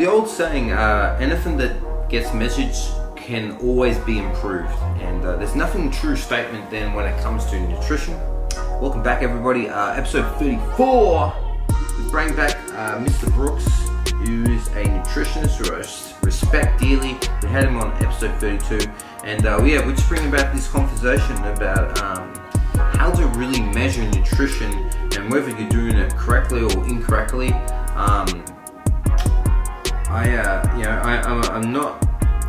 the old saying, uh, anything that gets measured can always be improved. And uh, there's nothing true statement then when it comes to nutrition. Welcome back, everybody. Uh, episode 34. We bring back uh, Mr. Brooks, who is a nutritionist who I respect dearly. We had him on episode 32. And uh, yeah, we're just bringing back this conversation about um, how to really measure nutrition and whether you're doing it correctly or incorrectly. Um, I, uh, you know, I, I'm, I'm not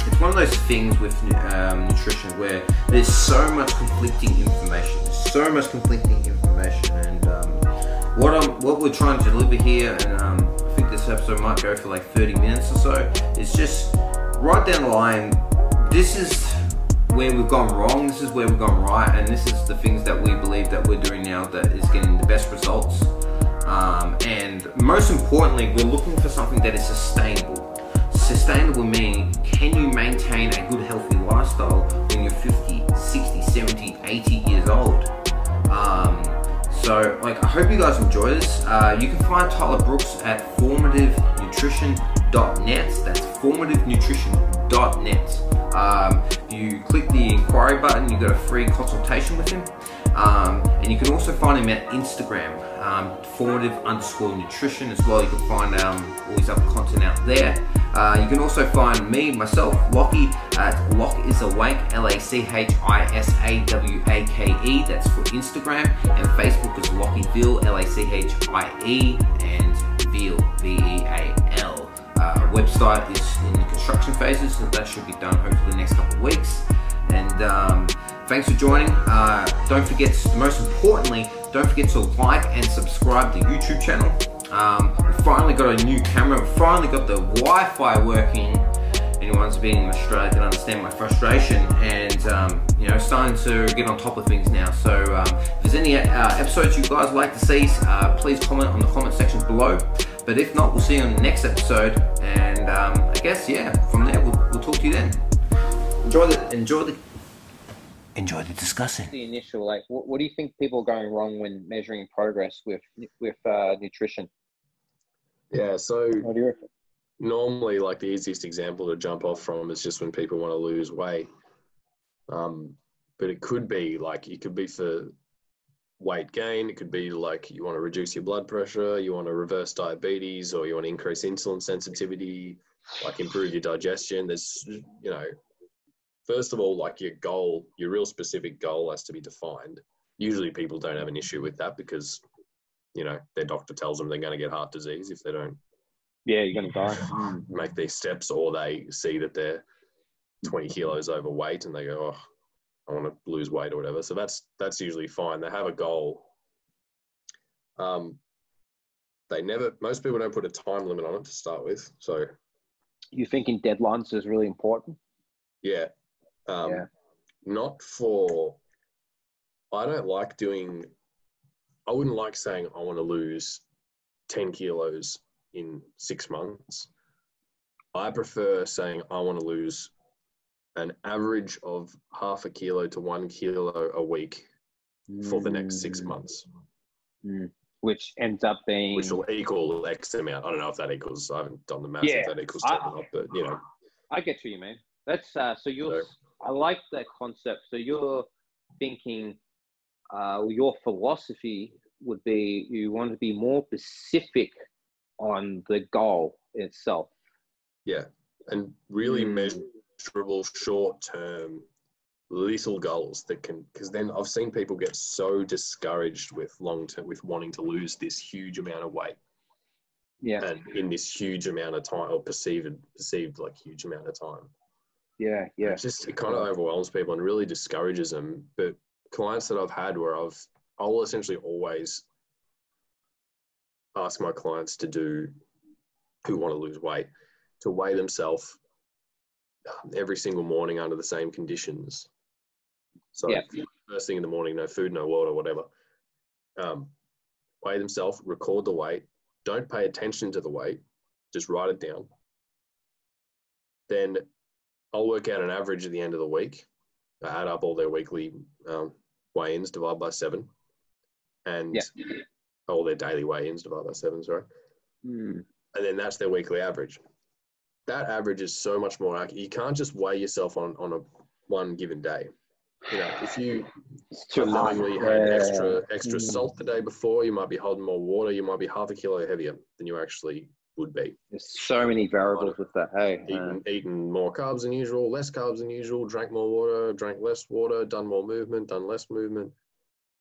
it's one of those things with um, nutrition where there's so much conflicting information. There's so much conflicting information, and um, what I'm, what we're trying to deliver here, and um, I think this episode might go for like 30 minutes or so. Is just right down the line. This is where we've gone wrong. This is where we've gone right, and this is the things that we believe that we're doing now that is getting the best results. Um, and most importantly, we're looking for something that is sustainable. Sustainable meaning can you maintain a good healthy lifestyle when you're 50 60 70 80 years old? Um, so like i hope you guys enjoy this. Uh, you can find tyler brooks at formativenutrition.net that's formativenutrition.net um, you click the inquiry button you get a free consultation with him um, and you can also find him at instagram um, formative underscore nutrition as well you can find um, all his other content out there uh, you can also find me, myself, Lachie, at Lock is Awake, L A C H I S A W A K E. That's for Instagram. And Facebook is Lockieville, L A C H I E, and Veal, V E A L. Uh, website is in the construction phases, so that should be done hopefully the next couple of weeks. And um, thanks for joining. Uh, don't forget, most importantly, don't forget to like and subscribe to the YouTube channel. Um, we finally got a new camera, we finally got the Wi-Fi working. Anyone's been in Australia can understand my frustration and um, you know, starting to get on top of things now. So um, if there's any uh, episodes you guys like to see, uh, please comment on the comment section below. But if not, we'll see you on the next episode. And um, I guess, yeah, from there, we'll, we'll talk to you then. Enjoy the, enjoy the, enjoy the discussing. The initial, like, what, what do you think people are going wrong when measuring progress with with uh, nutrition? Yeah, so What do you normally, like the easiest example to jump off from is just when people want to lose weight. Um, but it could be like it could be for weight gain. It could be like you want to reduce your blood pressure, you want to reverse diabetes, or you want to increase insulin sensitivity, like improve your digestion. There's, you know, first of all, like your goal, your real specific goal has to be defined. Usually, people don't have an issue with that because, you know, their doctor tells them they're going to get heart disease if they don't Yeah, you're gonna die. Mm. make these steps or they see that they're 20 kilos overweight and they go, oh, I want to lose weight or whatever. So that's that's usually fine. They have a goal. Um, they never. Most people don't put a time limit on it to start with. So you're thinking deadlines is really important? yeah, um, Yeah. not for. I don't like doing. I wouldn't like saying I want to lose 10 kilos in six months. I prefer saying I want to lose an average of half a kilo to one kilo a week for the next six Mm. months, Mm. Which ends up being which will equal X amount. I don't know if that equals, I haven't done the math Yeah, if that equals I- 10 or not, but you know, I get you, man. That's uh, so you're. I like that concept. So you're thinking, uh, your philosophy would be you want to be more specific on the goal itself. yeah. And really Mm. measurable short term little goals that can, because then I've seen people get so discouraged with long term, with wanting to lose this huge amount of weight. Yeah, and in this huge amount of time or perceived perceived like huge amount of time yeah, yeah. it just it kind of overwhelms people and really discourages them. But clients that i've had where i've i'll essentially always ask my clients to do who want to lose weight to weigh themselves every single morning under the same conditions. So Yeah. first thing in the morning no food no water whatever. Um, weigh themselves record the weight. Don't pay attention to the weight. Just write it down. Then i'll work out an average at the end of the week I add up all their weekly um, weigh-ins divide by seven and Yeah. all their daily weigh-ins divide by seven sorry Mm. and then that's their weekly average that average is so much more accurate. You can't just weigh yourself on on a one given day. You know, if you It's too hard. unknowingly had extra extra Mm. salt the day before, you might be holding more water. You might be half a kilo heavier than you actually would be. There's so many variables with that. Hey, Eating man. eating more carbs than usual, less carbs than usual, drank more water, drank less water, done more movement, done less movement,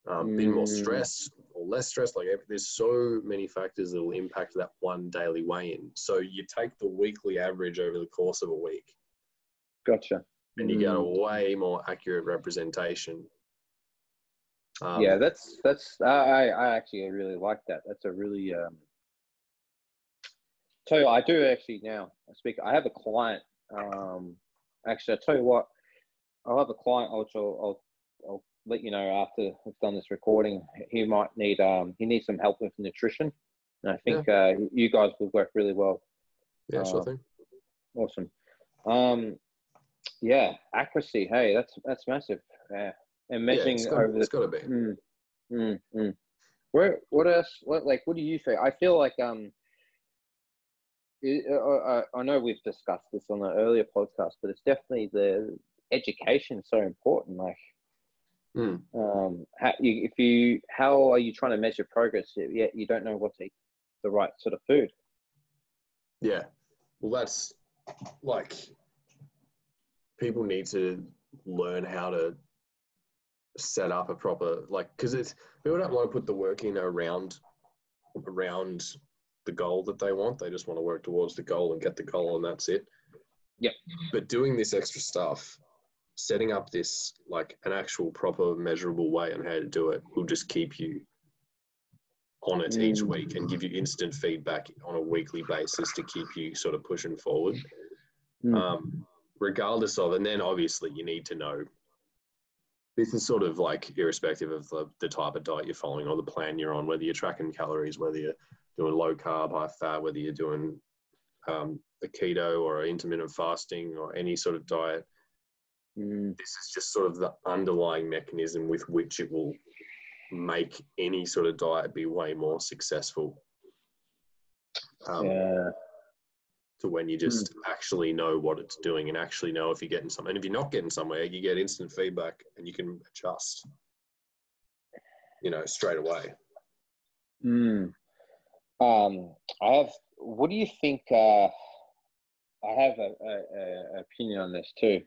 um, been more Mm. stressed or less stressed. Like there's so many factors that will impact that one daily weigh-in. So you take the weekly average over the course of a week, gotcha. and you get a Mm. way more accurate representation. Um, yeah, that's that's I I I actually really like that. That's a really um. Tell you, I do actually now I speak. I have a client. Um, actually, I tell you what, I'll have a client. I'll, I'll I'll let you know after I've done this recording. He might need um he needs some help with nutrition, and I think uh, you guys will work really well. yeah, sure uh, thing. Awesome. Um, yeah, accuracy. Hey, that's that's massive. Yeah, and Yeah, measuring it's got, over the it's got to be. Mm, mm, mm. Where, what else? What like? What do you think? I feel like um, it, uh, I, I know we've discussed this on the earlier podcast, but it's definitely the education is so important. Like, Mm. um, how, you, if you how are you trying to measure progress yet you don't know what to eat the right sort of food? Yeah. Well, that's like people need to learn how to set up a proper like because it's people don't want to put the work in around around the goal that they want. They just want to work towards the goal and get the goal, and that's it. Yep. But doing this extra stuff, setting up this like an actual proper measurable way on how to do it will just keep you on it each Mm. week and give you instant feedback on a weekly basis to keep you sort of pushing forward Mm. um, regardless of and then obviously you need to know this is sort of like irrespective of the, the type of diet you're following or the plan you're on whether you're tracking calories whether you're doing low carb high fat whether you're doing um, a keto or intermittent fasting or any sort of diet Mm. this is just sort of the underlying mechanism with which it will make any sort of diet be way more successful um, yeah. to when you just actually know what it's doing and actually know if you're getting something. And if you're not getting somewhere, you get instant feedback and you can adjust, you know, straight away. Mm. Um, I have. What do you think? Uh, I have a, a, a opinion on this too.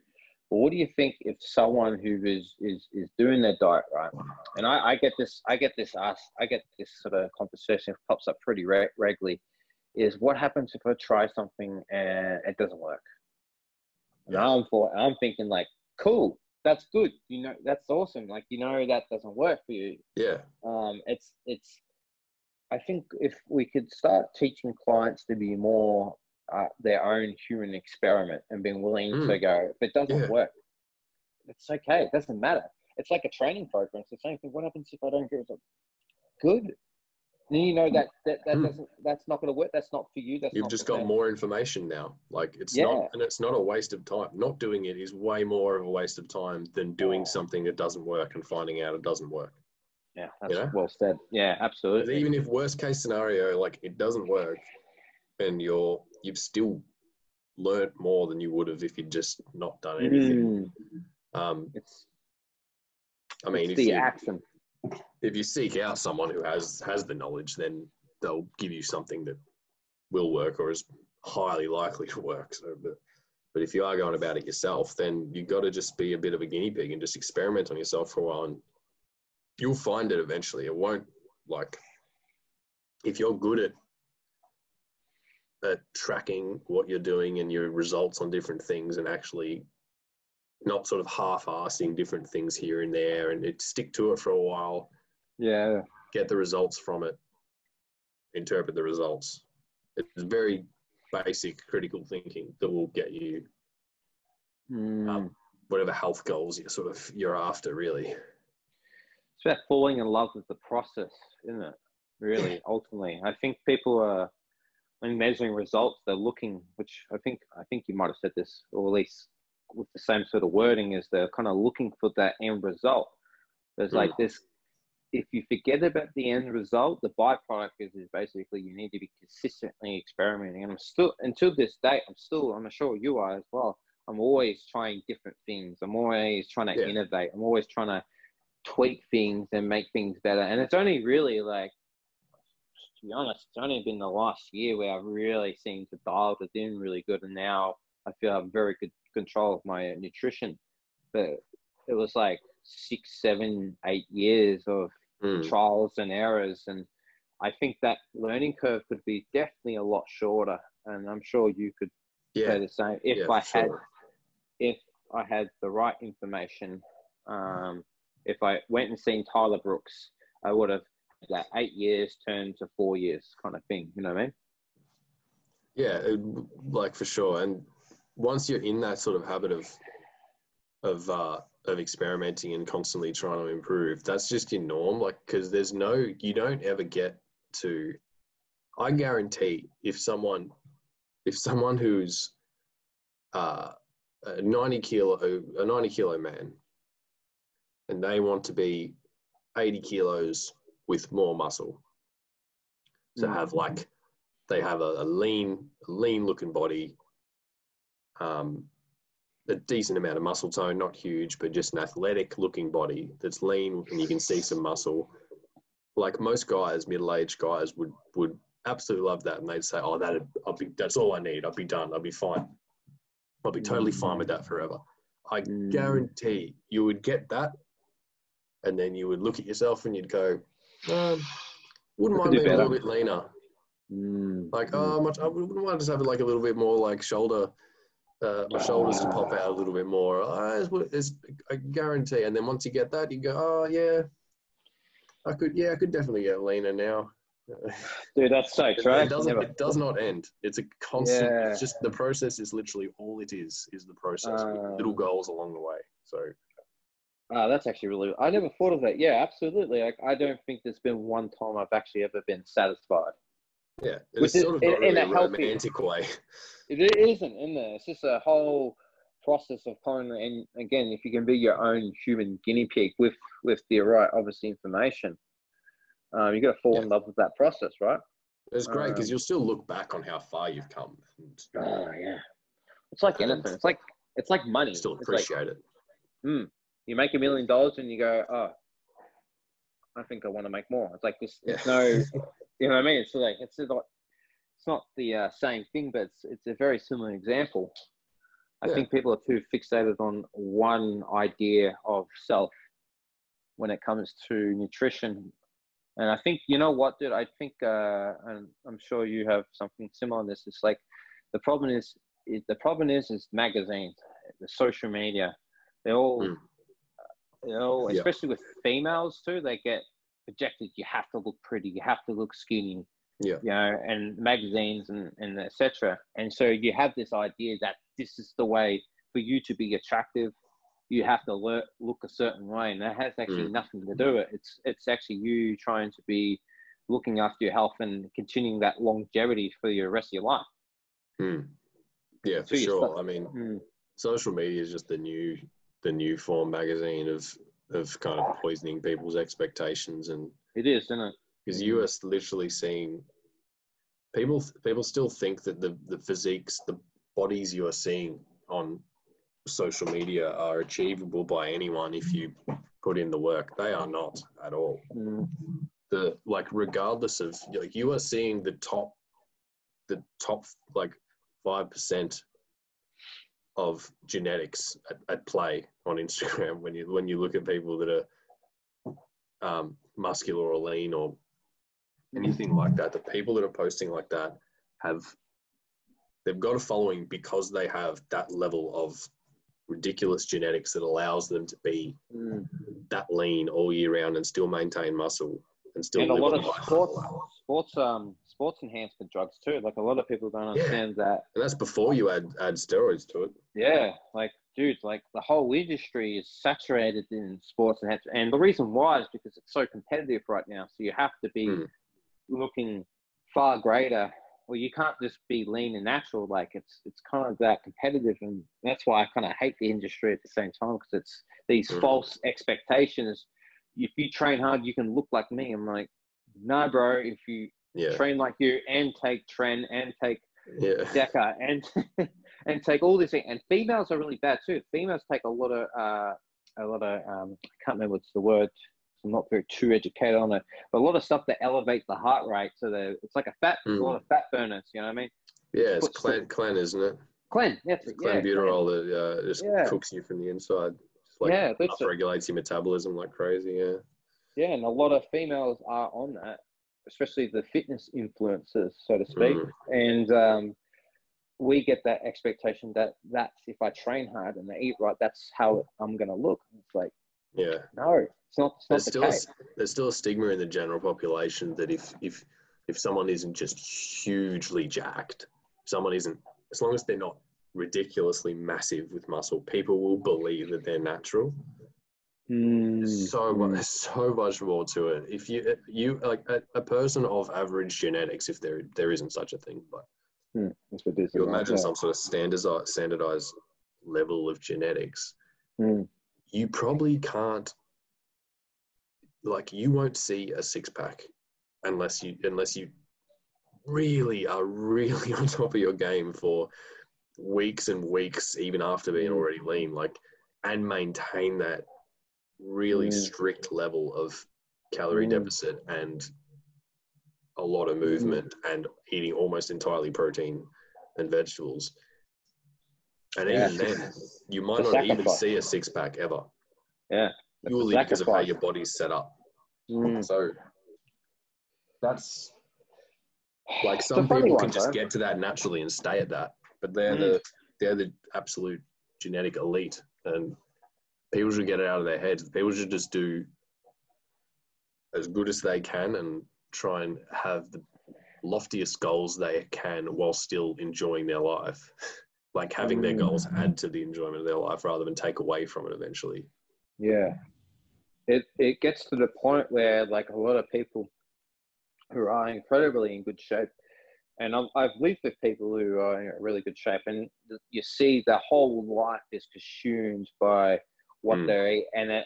But what do you think if someone who is is is doing their diet right? And I, I get this. I get this asked. I get this sort of conversation pops up pretty re- regularly. Is what happens if I try something and it doesn't work? And I'm for. I'm thinking like, cool. That's good. You know, that's awesome. Like you know that doesn't work for you Yeah. um, it's it's i think if we could start teaching clients to be more uh, their own human experiment and being willing to Mm. go if it doesn't Yeah. work it's okay it doesn't matter it's like a training program it's the same thing what happens if i don't get it good then you know that that, that Mm. doesn't that's not going to work that's not for you that's You've just got them. more information now. Like it's Yeah. not, and it's not a waste of time. Not doing it is way more of a waste of time than doing Yeah. something that doesn't work and finding out it doesn't work. Yeah that's know? well said Yeah, absolutely Even if worst case scenario, like it doesn't work, and you're you've still learnt more than you would have if you'd just not done anything. Mm, Um, it's I mean, it's if the you, action if you seek out someone who has has the knowledge, then they'll give you something that will work or is highly likely to work. So, but but if you are going about it yourself, then you've got to just be a bit of a guinea pig and just experiment on yourself for a while, and you'll find it eventually. It won't like if you're good at at tracking what you're doing and your results on different things and actually not sort of half-assing different things here and there and it stick to it for a while yeah get the results from it, interpret the results. It's very basic critical thinking that will get you Mm. um, whatever health goals you're sort of you're after. Really, it's about falling in love with the process, isn't it? Really, ultimately, I think people are when measuring results, they're looking, which I think I think you might have said this, or at least with the same sort of wording, is they're kind of looking for that end result. There's hmm. like this if you forget about the end result, the byproduct is, is basically you need to be consistently experimenting. And I'm still, until this day, I'm still, I'm sure you are as well. I'm always trying different things. I'm always trying to Yeah. innovate. I'm always trying to tweak things and make things better. And it's only really like, to be honest, it's only been the last year where I've really seemed to dial it in really good. And now I feel I have very good control of my nutrition. But it was like six, seven, eight years of Mm. trials and errors. And I think that learning curve could be definitely a lot shorter. And I'm sure you could say the same if yeah, I had sure. if I had the right information. Um, if I went and seen Tyler Brooks, I would have that eight years turned to four years kind of thing. You know what I mean? Yeah, it, like for sure. And once you're in that sort of habit of of uh, of experimenting and constantly trying to improve, that's just your norm. Like, because there's no, you don't ever get to. I guarantee if someone, if someone who's uh, a 90 kilo a 90 kilo man, and they want to be 80 kilos with more muscle, to Mm. have like they have a, a lean lean looking body um, a decent amount of muscle tone not huge but just an athletic looking body that's lean and you can see some muscle. Like most guys middle-aged guys would would absolutely love that and they'd say oh that I'll be that's all I need. I'll be done. I'll be fine. I'll be totally fine with that forever. I Mm. guarantee you would get that and then you would look at yourself and you'd go um, wouldn't mind being a little bit leaner Mm. like, oh, much, I wouldn't mind just having like a little bit more like shoulder, uh, my shoulders to pop out a little bit more. Uh, it's, what- it's, I guarantee. And then once you get that, you go, oh yeah, I could, yeah, I could definitely get leaner now. dude, that's so It, true. it doesn't, Never- it does not end. It's a constant. Yeah. It's just the process is literally all it is. Is the process with Uh, little goals along the way. So Ah, that's actually really. I never thought of that. Yeah, absolutely. Like, I don't think there's been one time I've actually ever been satisfied. yeah, it's sort of in- not in really a a healthy- romantic way. It isn't in there. It's just a whole process of kind of, and again, if you can be your own human guinea pig with with the right, obviously, information, um, you got to fall in love with that process, right? It's great because Um, you'll still look back on how far you've come and Oh yeah, it's like anything. It's like it's like money. still It's like, appreciate it. mm, you make a million dollars and you go, oh, I think I want to make more. It's like this. Yeah. No, you know what I mean? It's like it's not, it's not the uh, same thing, but it's it's a very similar example. I Yeah. think people are too fixated on one idea of self when it comes to nutrition. And I think you know what, dude. I think, uh, and I'm sure you have something similar on this. It's like the problem is, is the problem is, is magazines, the social media. They all, Mm. You know, Yeah. especially with females too. They get projected. You have to look pretty. You have to look skinny. Yeah. You know, and magazines and and etc. And so you have this idea that this is the way for you to be attractive. You have to look, look a certain way, and that has actually Mm. nothing to do with it. It's it's actually you trying to be looking after your health and continuing that longevity for your rest of your life. Hmm. Yeah, for So sure. I mean, Mm. social media is just the new the new form magazine of of kind of poisoning people's expectations and It is, isn't it? because you are literally seeing people people still think that the the physiques the bodies you are seeing on social media are achievable by anyone if you put in the work they are not at all Mm. the like regardless of like you are seeing the top the top like five percent of genetics at, at play on Instagram when you when you look at people that are um, muscular or lean or anything like that. The people that are posting like that have they've got a following because they have that level of ridiculous genetics that allows them to be Mm. that lean all year round and still maintain muscle and still and a lot of life. sports sports um sports enhancement drugs too. Like a lot of people don't Yeah. understand that. And that's before you add add steroids to it. Yeah, like dude, like the whole industry is saturated in sports and and the reason why is because it's so competitive right now. So you have to be Hmm. looking far greater. Well, you can't just be lean and natural. Like it's it's kind of that competitive, and that's why I kind of hate the industry at the same time because it's these Hmm. false expectations if you train hard, you can look like me. I'm like, no, bro. If you Yeah. train like you and take Tren and take Yeah. Deca and and take all this thing. And females are really bad too. Females take a lot of uh, a lot of um, I can't remember what's the word. I'm not very too educated on it, but a lot of stuff that elevates the heart rate. So the it's like a fat, Mm. a lot of fat burners. You know what I mean? Yeah, it's clan, clan, isn't it? Clen, that's it. Yeah, Clen. Clenbuterol that uh, just Yeah. cooks you from the inside. Just like Yeah, it. regulates your metabolism like crazy. Yeah. Yeah, and a lot of females are on that, especially the fitness influencers, so to speak. Mm. And um, we get that expectation that that's if I train hard and I eat right, that's how I'm gonna look. It's like Yeah. no, it's not. It's not There's the still a, there's still a stigma in the general population that if if if someone isn't just hugely jacked, someone isn't as long as they're not ridiculously massive with muscle, people will believe that they're natural. There's so much, there's so much more to it. If you you like a, a person of average genetics, if there there isn't such a thing, but Hmm, that's what it is. you imagine some sort of standardized standardized level of genetics, Hmm. you probably can't like you won't see a six pack unless you unless you really are really on top of your game for weeks and weeks even after being Mm. already lean like and maintain that really Mm. strict level of calorie Mm. deficit and a lot of movement and eating almost entirely protein and vegetables and Yeah. even then you might The not even see a six pack ever Yeah. That's purely because of how your body's set up. Mm. So that's like some people one, can just get to that naturally and stay at that, but they're Mm. the they're the absolute genetic elite, and people should get it out of their heads. People should just do as good as they can and try and have the loftiest goals they can while still enjoying their life. Like having their goals Mm. add to the enjoyment of their life rather than take away from it eventually. Yeah. It it gets to the point where like a lot of people who are incredibly in good shape, and I've, I've lived with people who are in really good shape, and you see their whole life is consumed by what Mm. they eat, and it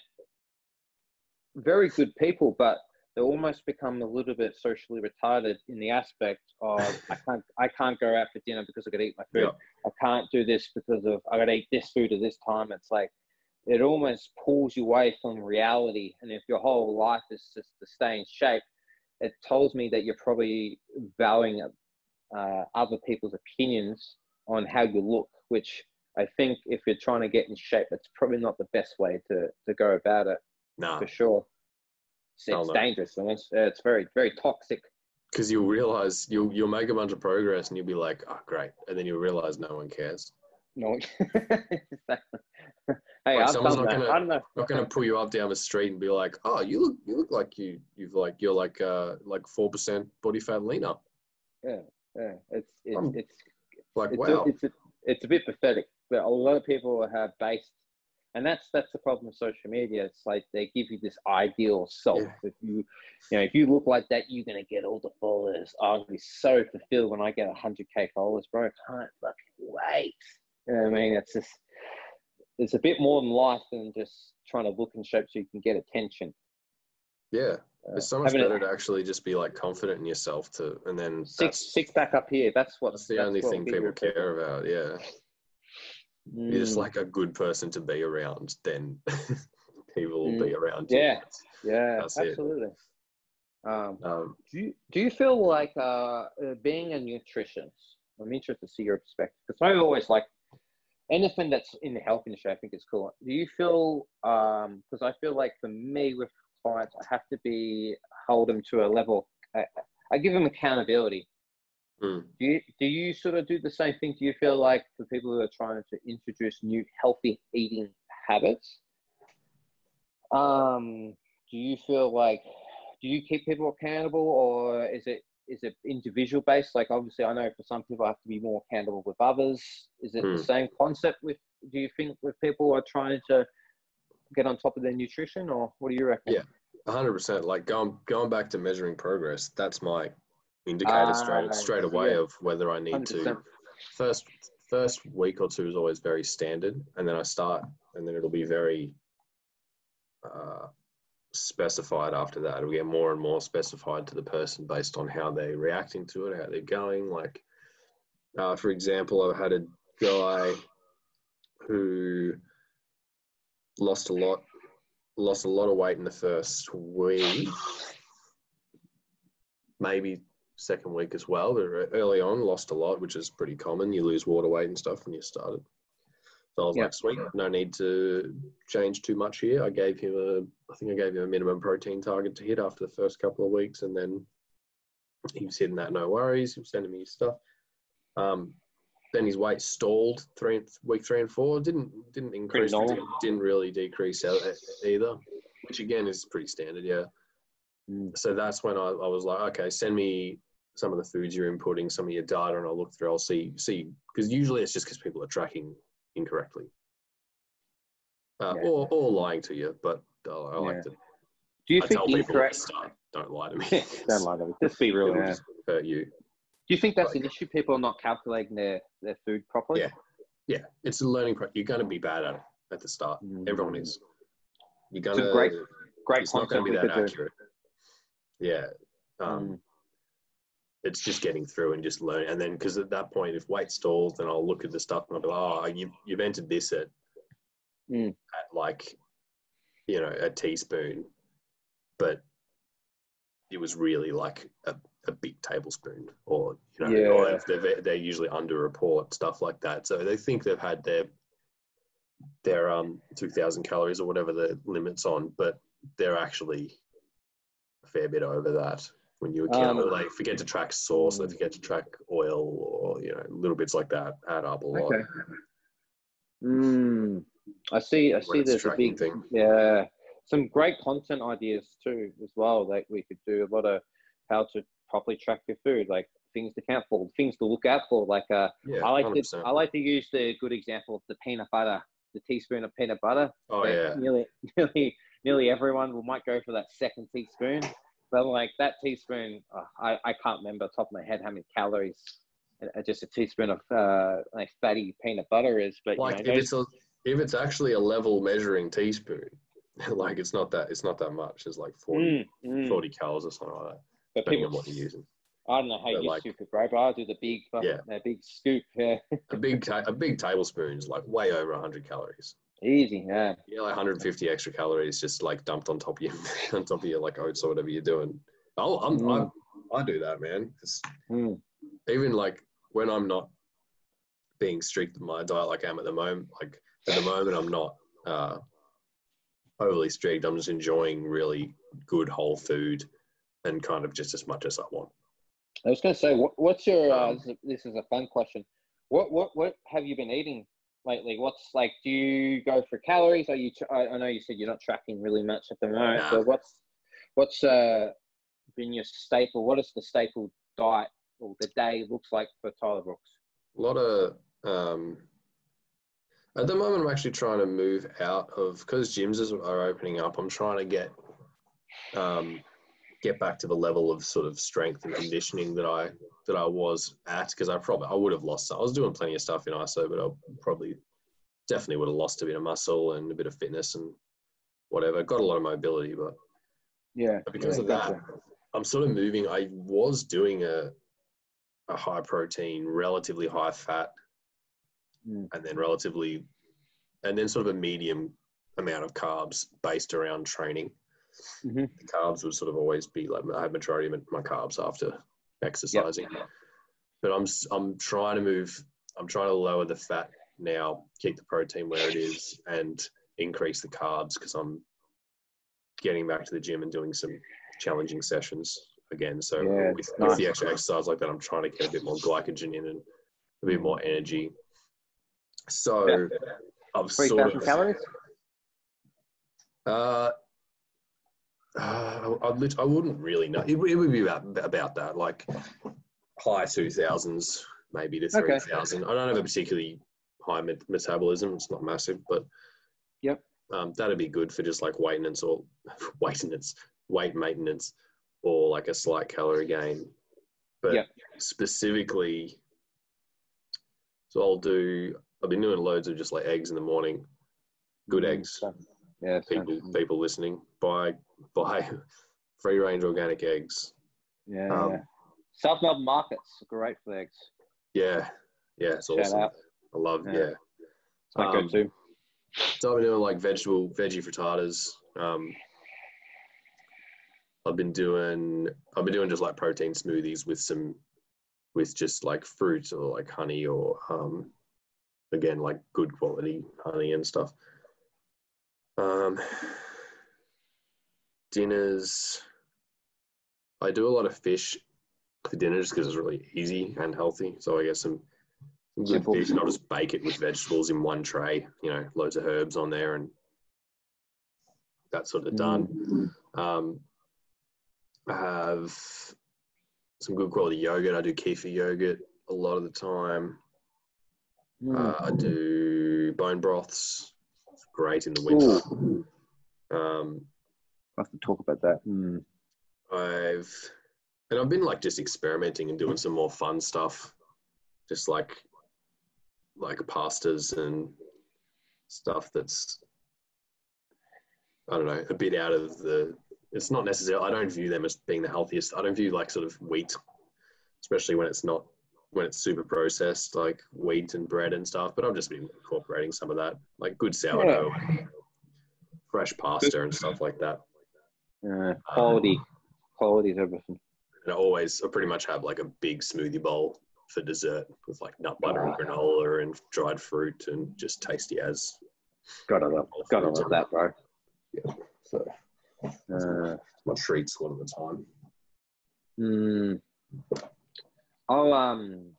very good people, but they almost become a little bit socially retarded in the aspect of I can't I can't go out for dinner because I got to eat my food. Yeah. I can't do this because of I got to eat this food at this time. It's like it almost pulls you away from reality. And if your whole life is just to stay in shape, it tells me that you're probably valuing uh, other people's opinions on how you look, which I think if you're trying to get in shape, it's probably not the best way to, to go about it Nah, for sure. It's, Hell it's no. dangerous and it's, it's very, very toxic. because you'll realize you'll you'll make a bunch of progress and you'll be like, oh great, and then you'll realize no one cares. No, exactly. Hey, Like, I've someone's not gonna- I don't know. Not gonna pull you up down the street and be like, oh, you look you look like you you've like you're like uh like four percent body fat leaner. Yeah, it's it's Um, it's Like it's, wow, a, it's, a, it's a bit pathetic, but a lot of people have based, and that's that's the problem with social media. It's like they give you this ideal self. Yeah. If you, you know, if you look like that, you're gonna get all the followers. Oh, i'll be so fulfilled when I get hundred k followers, bro. I can't fucking wait. You know what I mean? It's just it's a bit more than life than just trying to look and shape so you can get attention. yeah. Uh, It's so much having better to actually just be like confident in yourself to, and then six six back up here. That's what that's the only what thing will give you people care about. Yeah, you're just Mm. like a good person to be around. Then people will be around you. Yeah. Yeah, That's absolutely. Um, Um, do you, do you feel like uh, uh, being a nutritionist? I'm interested to see your perspective because I always like anything that's in the health industry. I think is cool. Do you feel? Because I feel like for me with clients, I have to be hold them to a level. I, I give them accountability. Mm. Do you do you sort of do the same thing? Do you feel like for people who are trying to introduce new healthy eating habits, um, do you feel like do you keep people accountable, or is it is it individual based? Like obviously, I know for some people I have to be more accountable with others. Is it Hmm. the same concept with? Do you think with people who are trying to get on top of their nutrition, or what do you reckon? Yeah. hundred percent. Like going going back to measuring progress, that's my indicator Ah, straight straight away yeah. of whether I need to. 100%. First first week or two is always very standard, and then I start, and then it'll be very uh, specified after that. It'll get more and more specified to the person based on how they're reacting to it, how they're going. Like, uh, for example, I've had a guy who lost a lot, lost a lot of weight in the first week, maybe second week as well. But early on, lost a lot, which is pretty common. You lose water weight and stuff when you started. So I was Yeah. like, sweet, no need to change too much here. I gave him a, I think I gave him a minimum protein target to hit after the first couple of weeks, and then he was hitting that, no worries. He was sending me stuff. Um, then his weight stalled three week three and four. Didn't didn't increase. Didn't, didn't really decrease either, which again is pretty standard. Yeah. Mm. So that's when I, I was like, okay, send me some of the foods you're inputting, some of your data, and I'll look through. I'll see see because usually it's just because people are tracking incorrectly, uh, Yeah. or or lying to you. But uh, I like Yeah. to. Do you I think incorrect? start, don't lie to me. Don't lie to me. Just be real. It'll Yeah. just hurt you. Do you think that's like- an issue? People are not calculating their, their food properly. Yeah. Yeah, it's a learning. Pro- you're going to be bad at it at the start. Mm. Everyone is. You're going to great- Great It's not going to be that could do. accurate. Yeah. Um, Mm. It's just getting through and just learning. And then, because at that point, if weight stalls, then I'll look at the stuff and I'll be like, oh, you've, you've entered this at, Mm. at like, you know, a teaspoon, but it was really like a, a big tablespoon or, you know, or Yeah. if they're, they're usually under report, stuff like that. So they think they've had their, their um 2000 calories or whatever the limits on, but they're actually a fair bit over that when you account. Um, they forget to track they mm. forget to track oil, or you know, little bits like that add up a lot. Okay. Mm. I see. I see. There's a big thing. yeah. Some great content ideas too, as well. Like we could do a lot of how to properly track your food, like things to count for, things to look out for. Like uh, Yeah, I like 100%. to I like to use the good example of the peanut butter, the teaspoon of peanut butter. oh yeah, Nearly nearly nearly everyone will might go for that second teaspoon, but like that teaspoon, uh, I I can't remember top of my head how many calories. Just a teaspoon of uh, like fatty peanut butter is, but like know, if it's a, if it's actually a level measuring teaspoon, like it's not that it's not that much. It's like 40, Mm, mm. 40 calories or something like that, But depending people, on what you're using. I don't know how but you like- soup it, bro, but I do the big, fucking, Yeah. that big scoop. Yeah, A big ta- a big tablespoon is like way over 100 calories. Easy. Yeah, Yeah, like 150 extra calories just like dumped on top of you, on top of your like oats or whatever you're doing. I'll, I'm, Mm. I, I do that, man. Mm. even like when I'm not being strict with my diet, like I am at the moment, like at the moment, I'm not uh, overly strict. I'm just enjoying really good whole food and kind of just as much as I want. I was gonna say, what, what's your? Uh, Um, this, is, this is a fun question. What what what have you been eating lately? What's like? Do you go for calories? Are you? Tr- I, I know you said you're not tracking really much at the moment. Nah. So what's what's uh been your staple? What is the staple diet or the day looks like for Tyler Brooks? A lot of um, at the moment, I'm actually trying to move out of because gyms is- are opening up. I'm trying to get um, get back to the level of sort of strength and conditioning that I that I was at because I probably I would have lost. I was doing plenty of stuff in ISO, but I probably definitely would have lost a bit of muscle and a bit of fitness and whatever. Got a lot of mobility, but Yeah, but because yeah, of that, gotcha. I'm sort of moving. I was doing a a high protein, relatively high fat, Mm. and then relatively, and then sort of a medium amount of carbs based around training. Mhm. The carbs would sort of always be like I have majority of my carbs after exercising. But I'm I'm trying to move. I'm trying to lower the fat now, keep the protein where it is, and increase the carbs because I'm getting back to the gym and doing some challenging sessions again. So Yeah, with, nice. with the extra exercise like that, I'm trying to get a bit more glycogen in and a bit more energy. So Yeah. I've Three sort of calories. uh, uh, I, lit- I wouldn't really know. It, it would be about about that, like high two thousands, maybe to Okay. three thousand. I don't have a particularly high met- metabolism. It's not massive, but Yep. um, that'd be good for just like weight maintenance or weight maintenance, weight maintenance, or like a slight calorie gain. But Yep. specifically, so I'll do. I've been doing loads of just like eggs in the morning, good Mm, eggs Yeah. people people listening buy buy free range organic eggs. yeah. um, yeah. South Melbourne markets great for eggs. Yeah, yeah, it's Shout awesome. out. I love Yeah. yeah. It's my Um, go-to. So I've been doing like vegetable veggie frittatas. Um, I've been doing I've been doing just like protein smoothies with some with just like fruit or like honey or um, again like good quality honey and stuff. Um, dinners. I do a lot of fish for dinner just because it's really easy and healthy. So I get some, good Simple. fish and I'll just bake it with vegetables in one tray, you know, loads of herbs on there and that's sort of done. Um, I have some good quality yogurt. I do kefir yogurt a lot of the time. Mm. Uh, I do bone broths. It's great in the winter. Um, I have to talk about that. Mm. I've and I've been like just experimenting and doing some more fun stuff, just like like pastas and stuff that's I don't know a bit out of the. It's not necessarily. I don't view them as being the healthiest. I don't view like sort of wheat, especially when it's not when it's super processed like wheat and bread and stuff. But I've just been incorporating some of that, like good sourdough, and fresh pasta and stuff like that. Uh, quality, quality is everything. And I always, I pretty much have like a big smoothie bowl for dessert with like nut butter and granola and dried fruit and just tasty as. Gotta love, gotta love that, bro. Yeah, So Uh, my treats a lot of the time. mm, I'll um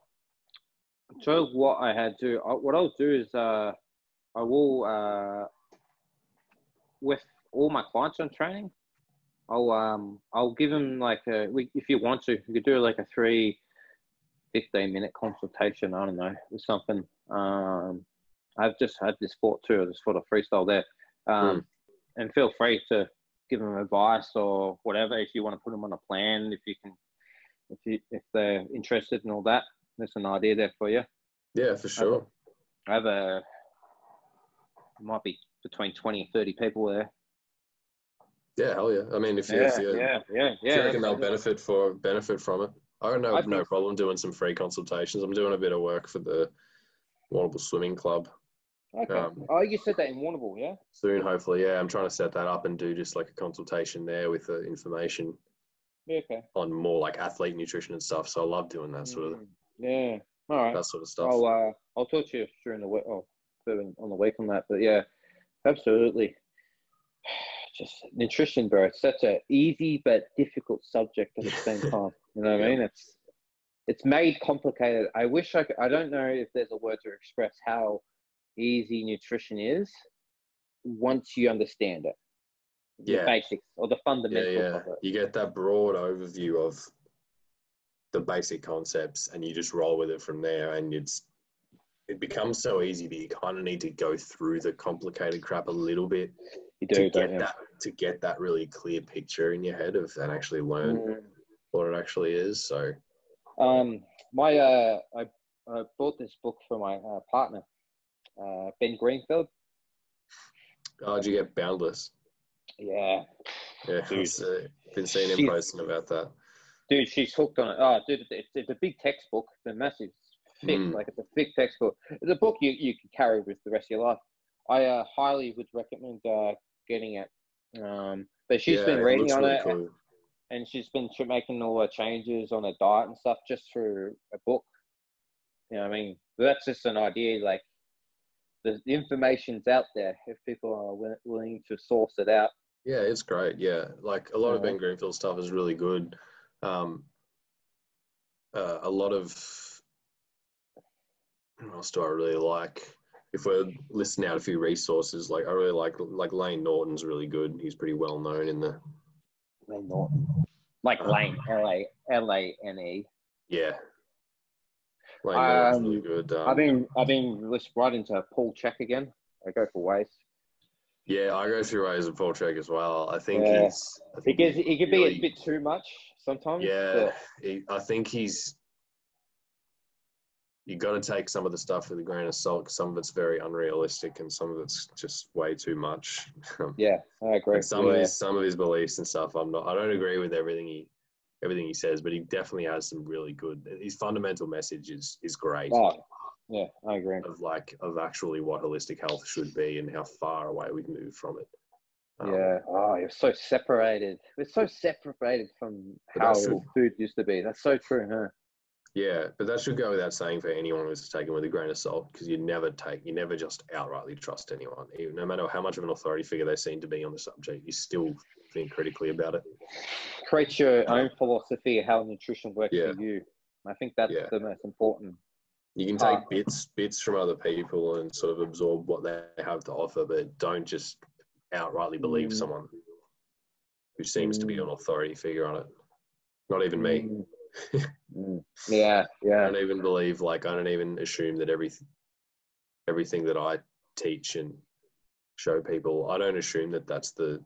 show what I had to. I, what I'll do is uh, I will uh, with all my clients on training. I'll um I'll give them like a we, if you want to you could do like a three 15 minute consultation I don't know or something. Um I've just had this thought too I just thought of freestyle there. Um and feel free to give them advice or whatever if you want to put them on a plan if you can if you if they're interested in all that there's an idea there for you. Yeah, for sure. I have a might be between 20 and 30 people there Yeah, hell yeah. I mean, if you, yeah, if you, yeah, yeah, if you yeah. reckon they'll benefit for benefit from it, I don't know. I no problem doing some free consultations. I'm doing a bit of work for the Warrnambool Swimming Club Okay. um, oh, you said that in Warrnambool, yeah? soon. Hopefully, yeah. I'm trying to set that up and do just like a consultation there with the information Yeah, okay. on more like athlete nutrition and stuff. So I love doing that sort of Mm, Yeah. All right. that sort of stuff. I'll uh, I'll talk to you during the week. Oh, on the week on that, but yeah, absolutely. Just nutrition, bro. It's such a easy but difficult subject at the same time. You know what I mean? It's it's made complicated. I wish I could. I don't know if there's a word to express how easy nutrition is once you understand it. Yeah. The basics or the yeah, fundamentals yeah. of it. You get that broad overview of the basic concepts, and you just roll with it from there. And it's it becomes so easy that you kind of need to go through the complicated crap a little bit You to get that to get that really clear picture in your head of and actually learn Mm. what it actually is. So Um, my uh, I, I bought this book for my uh, partner, uh, Ben Greenfield. oh, did you get Boundless? Yeah, Yeah, Dude. Uh, been seeing him posting about that. dude, she's hooked on it. Oh, dude, it's, it's a big textbook. It's a massive, thick, Mm. like it's a thick textbook. It's a book you you can carry with the rest of your life. I uh, highly would recommend uh, getting it. Um, but she's Yeah, been reading on really it, cool. and she's been making all her changes on her diet and stuff just through a book. You know I mean? That's just an idea. Like the, the information's out there if people are willing to source it out. Yeah, it's great. Yeah, like a lot of Ben Greenfield stuff is really good. Um, uh, a lot of what else do I really like? If we're listing out a few resources, like I really like like Layne Norton's really good. He's pretty well known in the Layne Norton. Like Layne, L A L A N E. yeah. Layne Norton's really Um, good. Um, I've been I've been right into Paul Chek again. I go for waste. yeah, I go through ways and Paul Chek as well. I think Yeah. he's. I think gets he's it can be a bit too much sometimes. Yeah, but he, I think he's you got to take some of the stuff with a grain of salt. some of it's very unrealistic, and some of it's just way too much. Yeah, I agree. And some yeah. of his some of his beliefs and stuff, I'm not. I don't agree with everything he everything he says, but he definitely has some really good. His fundamental message is is great. Oh, yeah, I agree. Of like of actually what holistic health should be and how far away we've moved from it. Um, Yeah. Oh, you're so separated. We're so separated from how food used to be. That's so true, huh? Yeah, but that should go without saying for anyone who's taken with a grain of salt, because you never take, you never just outrightly trust anyone, even, no matter how much of an authority figure they seem to be on the subject. You still think critically about it. Create your own philosophy of how nutrition works Yeah. for you. I think that's Yeah. the most important. You can take Ah. bits bits from other people and sort of absorb what they have to offer, but don't just outrightly believe Mm. someone who seems to be Mm. an authority figure on it. Not even me. Mm. Mm. Yeah, yeah. I don't even believe like I don't even assume that every everything that I teach and show people, I don't assume that that's the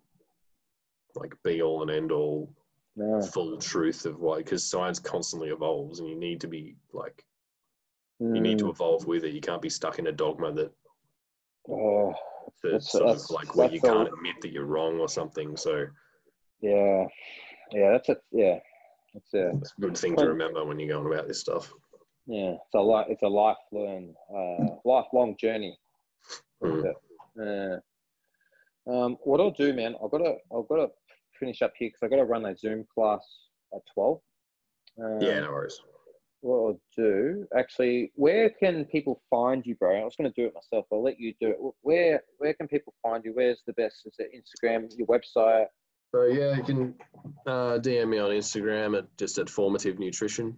like be all and end all No. full truth of why because science constantly evolves and you need to be like you need to Mm. evolve with it. You can't be stuck in a dogma that Oh, that That's- sort of like where you can't admit that you're wrong or something. So yeah. Yeah, that's a yeah. It's a it's a good thing to remember when you're going about this stuff. yeah. It's a li- it's a lifelong uh, lifelong journey. Mm. Uh, um, what I'll do, man, I've got to I've got to finish up here because I've got to run a Zoom class at twelve. Um, yeah, no worries. What I'll do, actually, where can people find you, bro? I was going to do it myself. I'll let you do it. Where Where can people find you? Where's the best? Is it Instagram, your website? So yeah, you can uh, DM me on Instagram at just at formative nutrition.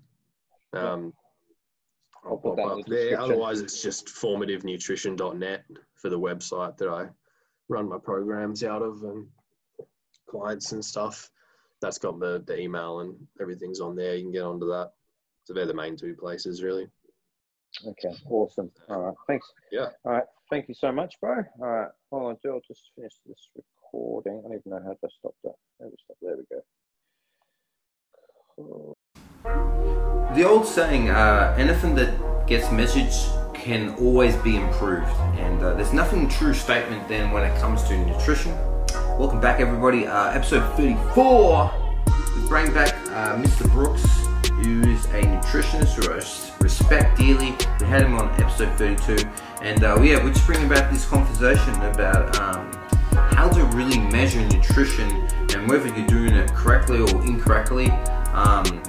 Um, I'll pop that up the there. Otherwise, it's just formativenutrition.net for the website that I run my programs out of and clients and stuff. That's got the, the email and everything's on there. You can get onto that. So they're the main two places, really. Okay, awesome. All right, thanks. Yeah. All right, thank you so much, bro. All right, hold on, I'll just finish this recording. I don't even know how to stop that. Maybe stop. There we go. The old saying, uh, anything that gets messaged can always be improved. And uh, there's nothing true statement than when it comes to nutrition. Welcome back, everybody. Uh, episode 34. We bring back uh, Mr. Brooks, who's a nutritionist who respect dearly. We had him on episode 32. And uh, yeah, we're just bringing back this conversation about um, to really measure nutrition and whether you're doing it correctly or incorrectly. Um,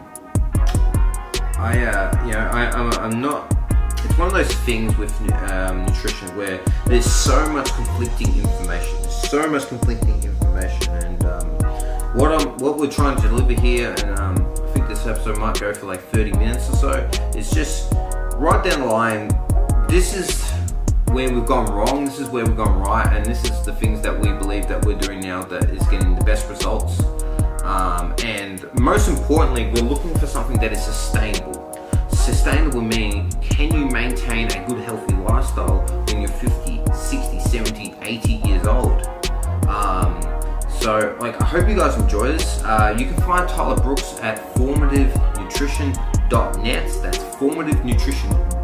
I, uh, you know, I, I'm, I'm not. It's one of those things with um, nutrition where there's so much conflicting information. So much conflicting information, and um, what I'm, what we're trying to deliver here, and um, I think this episode might go for like 30 minutes or so. Is just right down the line. This is where we've gone wrong. This is where we've gone right, and this is the things that we believe that we're doing now that is getting the best results. Um, and most importantly, we're looking for something that is sustainable. Sustainable meaning, can you maintain a good, healthy lifestyle when you're 50, 60, 70, 80 years old? Um, so, like, I hope you guys enjoy this. Uh, you can find Tyler Brooks at formativenutrition.net. That's formativenutrition.net.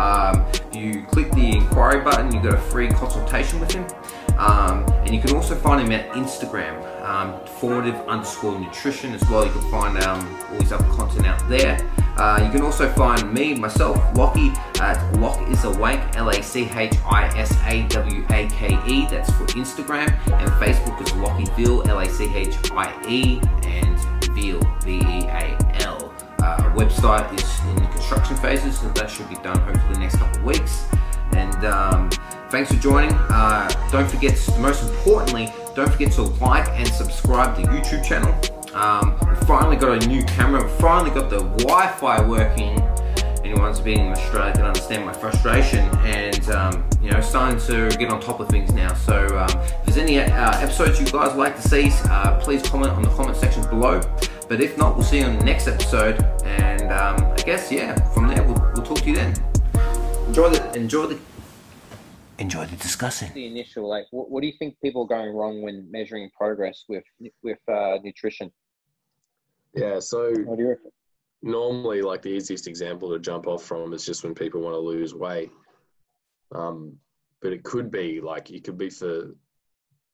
Um, you click the inquiry button, you get a free consultation with him. Um, and you can also find him at Instagram, um, formative underscore nutrition as well. You can find um, all his other content out there. Uh, you can also find me, myself, Lachie, at Lock is Awake, L A C H I S A W A K E. That's for Instagram. And Facebook is Lockieville, L A C H I E, and Veal, V E A L. Uh, website is in the construction phases, so that should be done hopefully the next couple of weeks. And um, thanks for joining. Uh, don't forget, most importantly, don't forget to like and subscribe to the YouTube channel. Um, we finally got a new camera. We finally got the Wi-Fi working. Anyone who's been in Australia can understand my frustration, and um, you know, starting to get on top of things now. So, um, if there's any uh, episodes you guys like to see, uh, please comment on the comment section below. But if not, we'll see you on the next episode. And um, I guess yeah, from there we'll, we'll talk to you then. Enjoy the enjoy the enjoy the discussing. The initial, like, what, what do you think people are going wrong when measuring progress with with uh, nutrition? Yeah, so What do you normally like the easiest example to jump off from is just when people want to lose weight. Um, but it could be like it could be for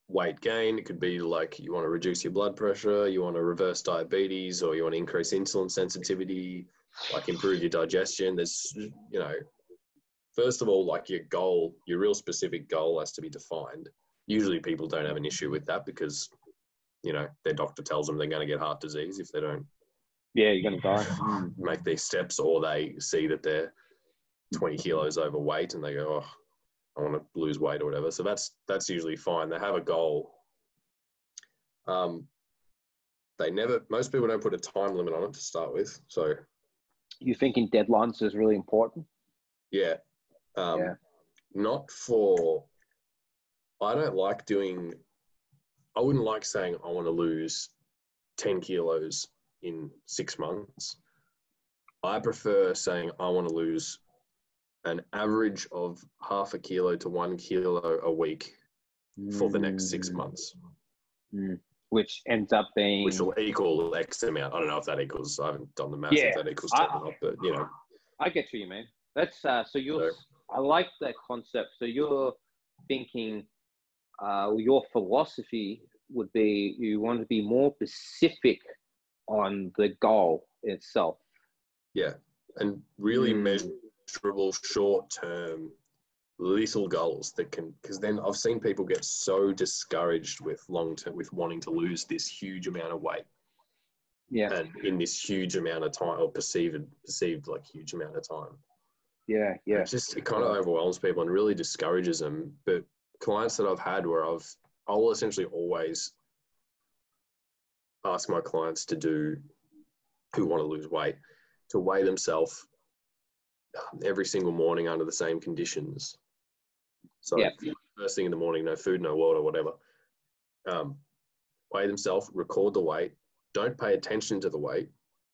weight gain. It could be like you want to reduce your blood pressure, you want to reverse diabetes, or you want to increase insulin sensitivity, like improve your digestion. There's, you know, first of all, like your goal, your real specific goal has to be defined. Usually people don't have an issue with that because, you know, their doctor tells them they're going to get heart disease if they don't Yeah, you're gonna die. make these steps or they see that they're 20 kilos overweight and they go, oh, I want to lose weight or whatever. So that's that's usually fine. They have a goal. Um, they never. Most people don't put a time limit on it to start with. So You thinking deadlines is really important? yeah, um, Yeah. not for. I don't like doing. I wouldn't like saying I want to lose 10 kilos in six months. I prefer saying I want to lose an average of half a kilo to one kilo a week for the next six Mm, months, mm. Which ends up being which will equal X amount. I don't know if that equals. I haven't done the math Yeah, if that equals I- or not, but you know, I get you, man. That's uh, so you're. I like that concept. So you're thinking, uh, your philosophy would be you want to be more specific on the goal itself. yeah, and really Mm. Measurable short term little goals that can because then I've seen people get so discouraged with long term with wanting to lose this huge amount of weight Yeah, and in this huge amount of time or perceived perceived like huge amount of time. yeah, yeah. It just it kind of overwhelms people and really discourages them. But clients that I've had where I've I'll essentially always ask my clients to do who want to lose weight to weigh themselves every single morning under the same conditions. So Yeah. first thing in the morning, no food, no water, whatever. Um, weigh themselves, record the weight. Don't pay attention to the weight.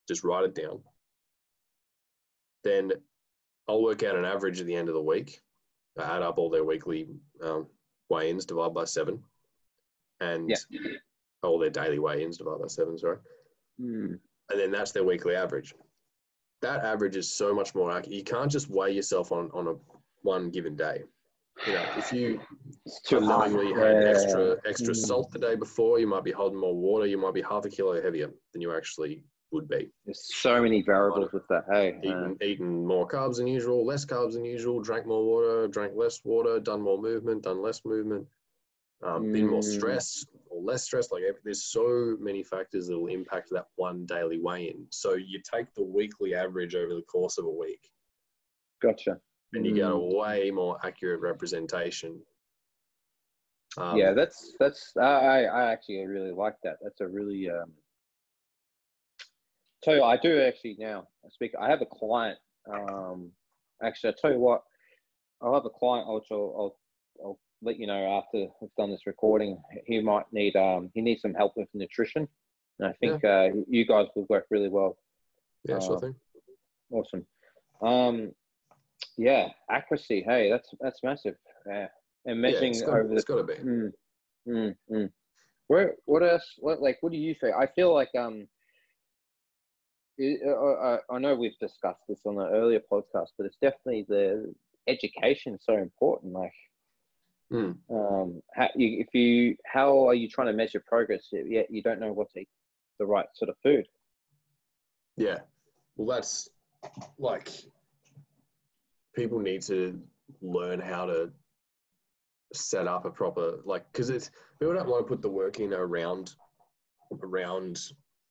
Just write it down. Then I'll work out an average at the end of the week. I add up all their weekly um, weigh-ins, divide by seven, and Yeah. all their daily weigh-ins, divide by seven. Sorry, Mm. and then that's their weekly average. That average is so much more accurate. You can't just weigh yourself on on a one given day. You know, if you unknowingly had extra extra Mm. salt the day before, you might be holding more water. You might be half a kilo heavier than you actually would be. There's so many variables with that. Hey, uh, Eaten, eaten more carbs than usual, less carbs than usual, drank more water, drank less water, done more movement, done less movement, um, been more Mm. stressed or less stressed. Like there's so many factors that will impact that one daily weigh-in. So you take the weekly average over the course of a week, gotcha. and you get a Mm. way more accurate representation. Um, yeah, that's that's I I actually really like that. That's a really um. Tell you, I do actually now I speak. I have a client. Um, actually, I tell you what, I'll have a client I'll, I'll I'll let you know after we've done this recording. He might need um he needs some help with nutrition, and I think uh, you guys will work really well. yeah, sure uh, thing. Awesome. Um, yeah, accuracy. Hey, that's that's massive. Yeah, and Yeah, measuring it's got, over the it's got to be. Mm, mm, mm. Where, what else? What like? What do you think? I feel like um, it, uh, I, I know we've discussed this on the earlier podcast, but it's definitely the education so important. Like, Mm. um, how you, if you how are you trying to measure progress yet you don't know what to eat the right sort of food? Yeah. Well, that's like people need to learn how to set up a proper like because it's people don't want to put the work in around around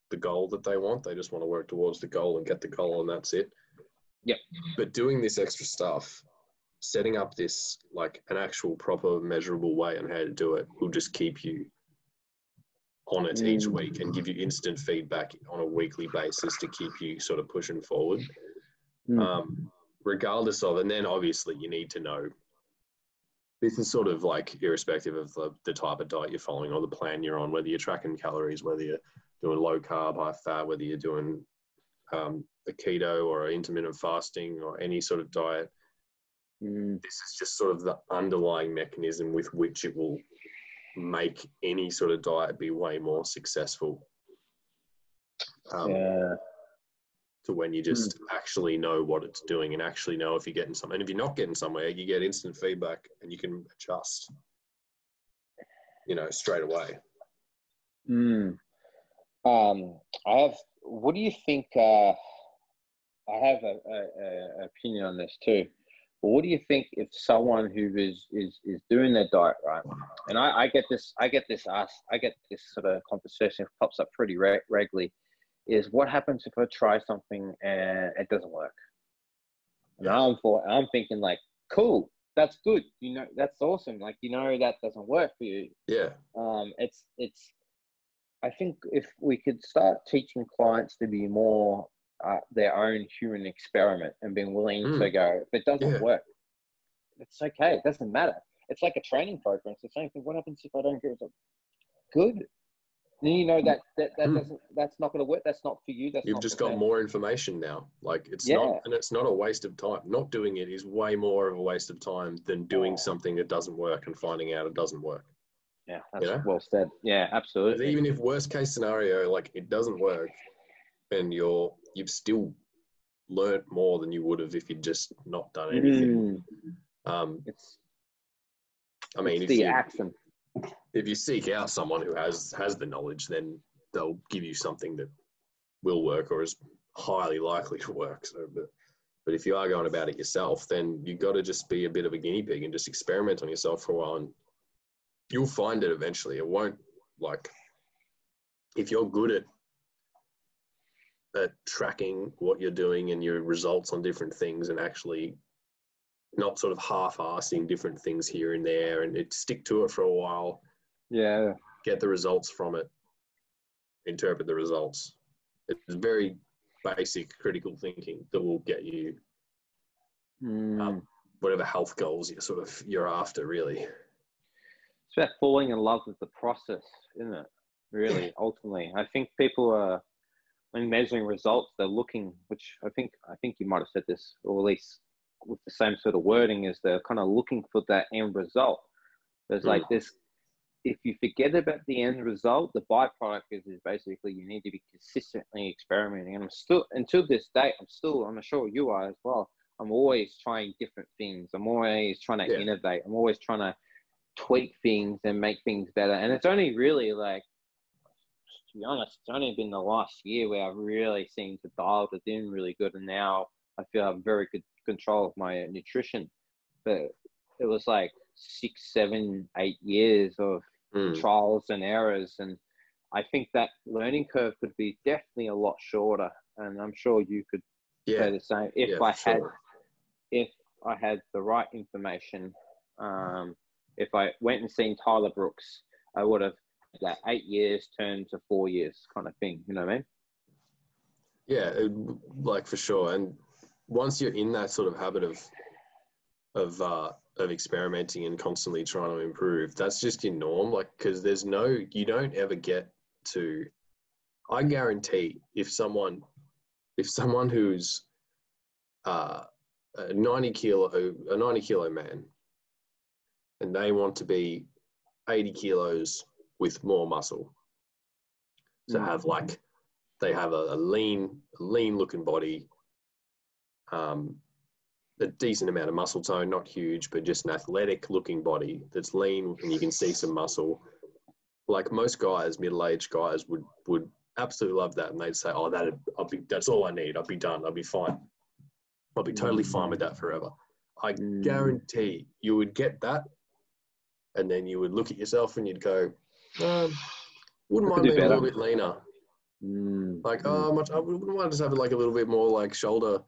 the goal that they want. They just want to work towards the goal and get the goal, and that's it. Yep. But doing this extra stuff, setting up this like an actual proper measurable way on how to do it, will just keep you on it each Mm. week and give you instant feedback on a weekly basis to keep you sort of pushing forward, Mm. um, regardless of. And then obviously you need to know. This is sort of like irrespective of the, the type of diet you're following or the plan you're on, whether you're tracking calories, whether you're doing low carb, high fat, whether you're doing um, a keto or intermittent fasting or any sort of diet. Mm. This is just sort of the underlying mechanism with which it will make any sort of diet be way more successful. Um, yeah. to when you just actually know what it's doing and actually know if you're getting something. And if you're not getting somewhere, you get instant feedback and you can adjust, you know, straight away. Mm. Um, I have. What do you think? Uh, I have a, a, a opinion on this too. But what do you think if someone who is is is doing their diet right? And I, I get this. I get this asked. I get this sort of conversation pops up pretty re- regularly. Is what happens if I try something and it doesn't work? And I'm for. I'm thinking like, cool. That's good. You know, that's awesome. Like you know that doesn't work for you. Yeah. Um, it's it's I think if we could start teaching clients to be more uh, their own human experiment and being willing Mm. to go, if it doesn't Yeah. work, it's okay. It doesn't matter. It's like a training program. It's the same thing. What happens if I don't get it? Good. Then you know that that, that Mm. doesn't. That's not going to work. That's not for you. That's You've just got them. more information now. Like it's Yeah. not, and it's not a waste of time. Not doing it is way more of a waste of time than doing Yeah. something that doesn't work and finding out it doesn't work. Yeah, that's know? well said. Yeah, absolutely. Even if worst case scenario, like it doesn't work, and you're you've still learnt more than you would have if you'd just not done anything. Mm, Um, it's I mean, it's if the you, action. if you seek out someone who has has the knowledge, then they'll give you something that will work or is highly likely to work. So, but but if you are going about it yourself, then you've got to just be a bit of a guinea pig and just experiment on yourself for a while, and you'll find it eventually. It won't like if you're good at at tracking what you're doing and your results on different things and actually not sort of half-assing different things here and there and it stick to it for a while Yeah. get the results from it, interpret the results. It's very basic critical thinking that will get you Mm. um, whatever health goals you're sort of you're after. Really, it's about falling in love with the process, isn't it? Really, ultimately, I think people are when measuring results, they're looking, which I think I think you might have said this, or at least with the same sort of wording, is they're kind of looking for that end result. There's like hmm. this. If you forget about the end result, the byproduct is, is basically you need to be consistently experimenting. And I'm still until this day, I'm still, I'm sure you are as well. I'm always trying different things. I'm always trying to Yeah. innovate. I'm always trying to tweak things and make things better. And it's only really like, to be honest, it's only been the last year where I've really seemed to dial it in really good. And now I feel I have very good control of my nutrition. But it was like six, seven, eight years of Mm. trials and errors. And I think that learning curve could be definitely a lot shorter. And I'm sure you could say the same. If yeah, I had sure. if I had the right information, um, if I went and seen Tyler Brooks, I would have that eight years turn to four years kind of thing. You know what I mean? yeah, it, like for sure. And once you're in that sort of habit of of uh, of experimenting and constantly trying to improve, that's just your norm. Like, because there's no, you don't ever get to. I guarantee if someone, if someone who's uh, a 90 kilo a 90 kilo man and they want to be 80 kilos with more muscle to Mm. have like they have a, a lean lean looking body um, a decent amount of muscle tone not huge but just an athletic looking body that's lean and you can see some muscle. Like most guys middle-aged guys would would absolutely love that and they'd say oh that I'll be that's all I need. I'll be done. I'll be fine. I'll be totally fine with that forever. I Mm. guarantee you would get that and then you would look at yourself and you'd go um, wouldn't mind being a little bit leaner. Mm. like oh much I wouldn't mind just having like a little bit more like shoulder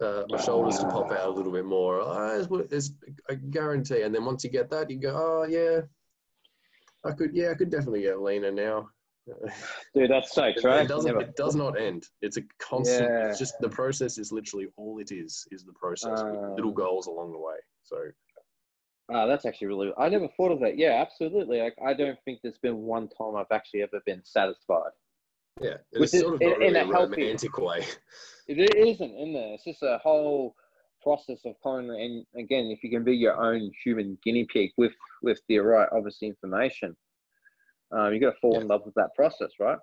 uh, my shoulders to pop out a little bit more. Uh, it's, I guarantee. And then once you get that you go oh yeah. I could yeah I could definitely get leaner now. Dude, that's so true. It doesn't never- it does not end. It's a constant Yeah. it's just the process is literally all it is is the process with little goals along the way. So Ah, that's actually really. I never thought of that. Yeah, absolutely. Like, I don't think there's been one time I've actually ever been satisfied. yeah it's sort of in- not in really a a healthy- romantic way It isn't in there. It's just a whole process of kind of, and again, if you can be your own human guinea pig with with the right, obviously, information, um, you got to fall in love with that process, right?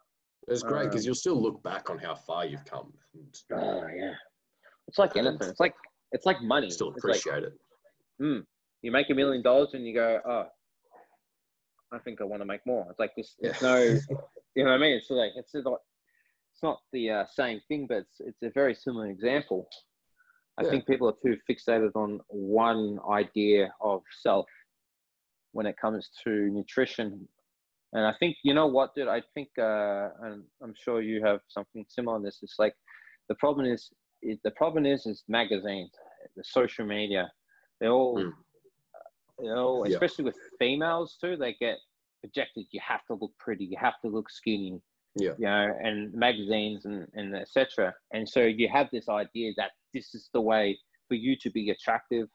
It's great because Um, you'll still look back on how far you've come and Oh yeah. It's like anything. It's like it's like money. still It's like, appreciate it. hmm, you make a million dollars and you go, oh, I think I want to make more. It's like this. There's Yeah. no, you know what I mean? It's like it's not, it's not the uh, same thing, but it's it's a very similar example. I Yeah. think people are too fixated on one idea of self when it comes to nutrition. And I think you know what, dude. I think, uh, and I'm sure you have something similar on this. It's like the problem is, it, the problem is, is magazines, the social media. They all, Mm. You know, Yeah. especially with females too. They get projected. You have to look pretty. You have to look skinny. Yeah. You know, and magazines and and etc. And so you have this idea that this is the way for you to be attractive.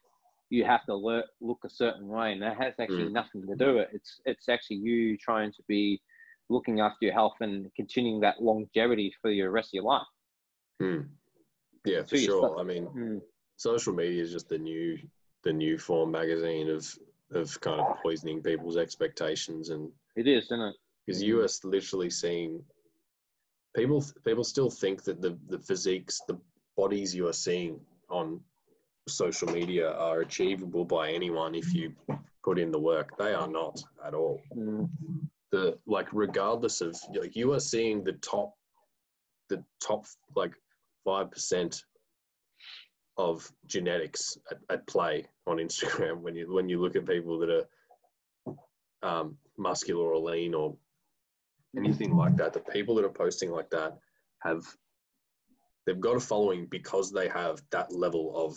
You have to look, look a certain way, and that has actually Mm. nothing to do with it. It's it's actually you trying to be looking after your health and continuing that longevity for your rest of your life. Hmm. Yeah, for So sure. I mean, Mm. social media is just the new the new form magazine of of kind of poisoning people's expectations and It is, isn't it? because Mhm. you are literally seeing people people still think that the the physiques the bodies you are seeing on social media are achievable by anyone if you put in the work they are not at all Mm. the like regardless of like you are seeing the top the top like five percent of genetics at, at play on Instagram when you when you look at people that are um, muscular or lean or anything like that. The people that are posting like that have they've got a following because they have that level of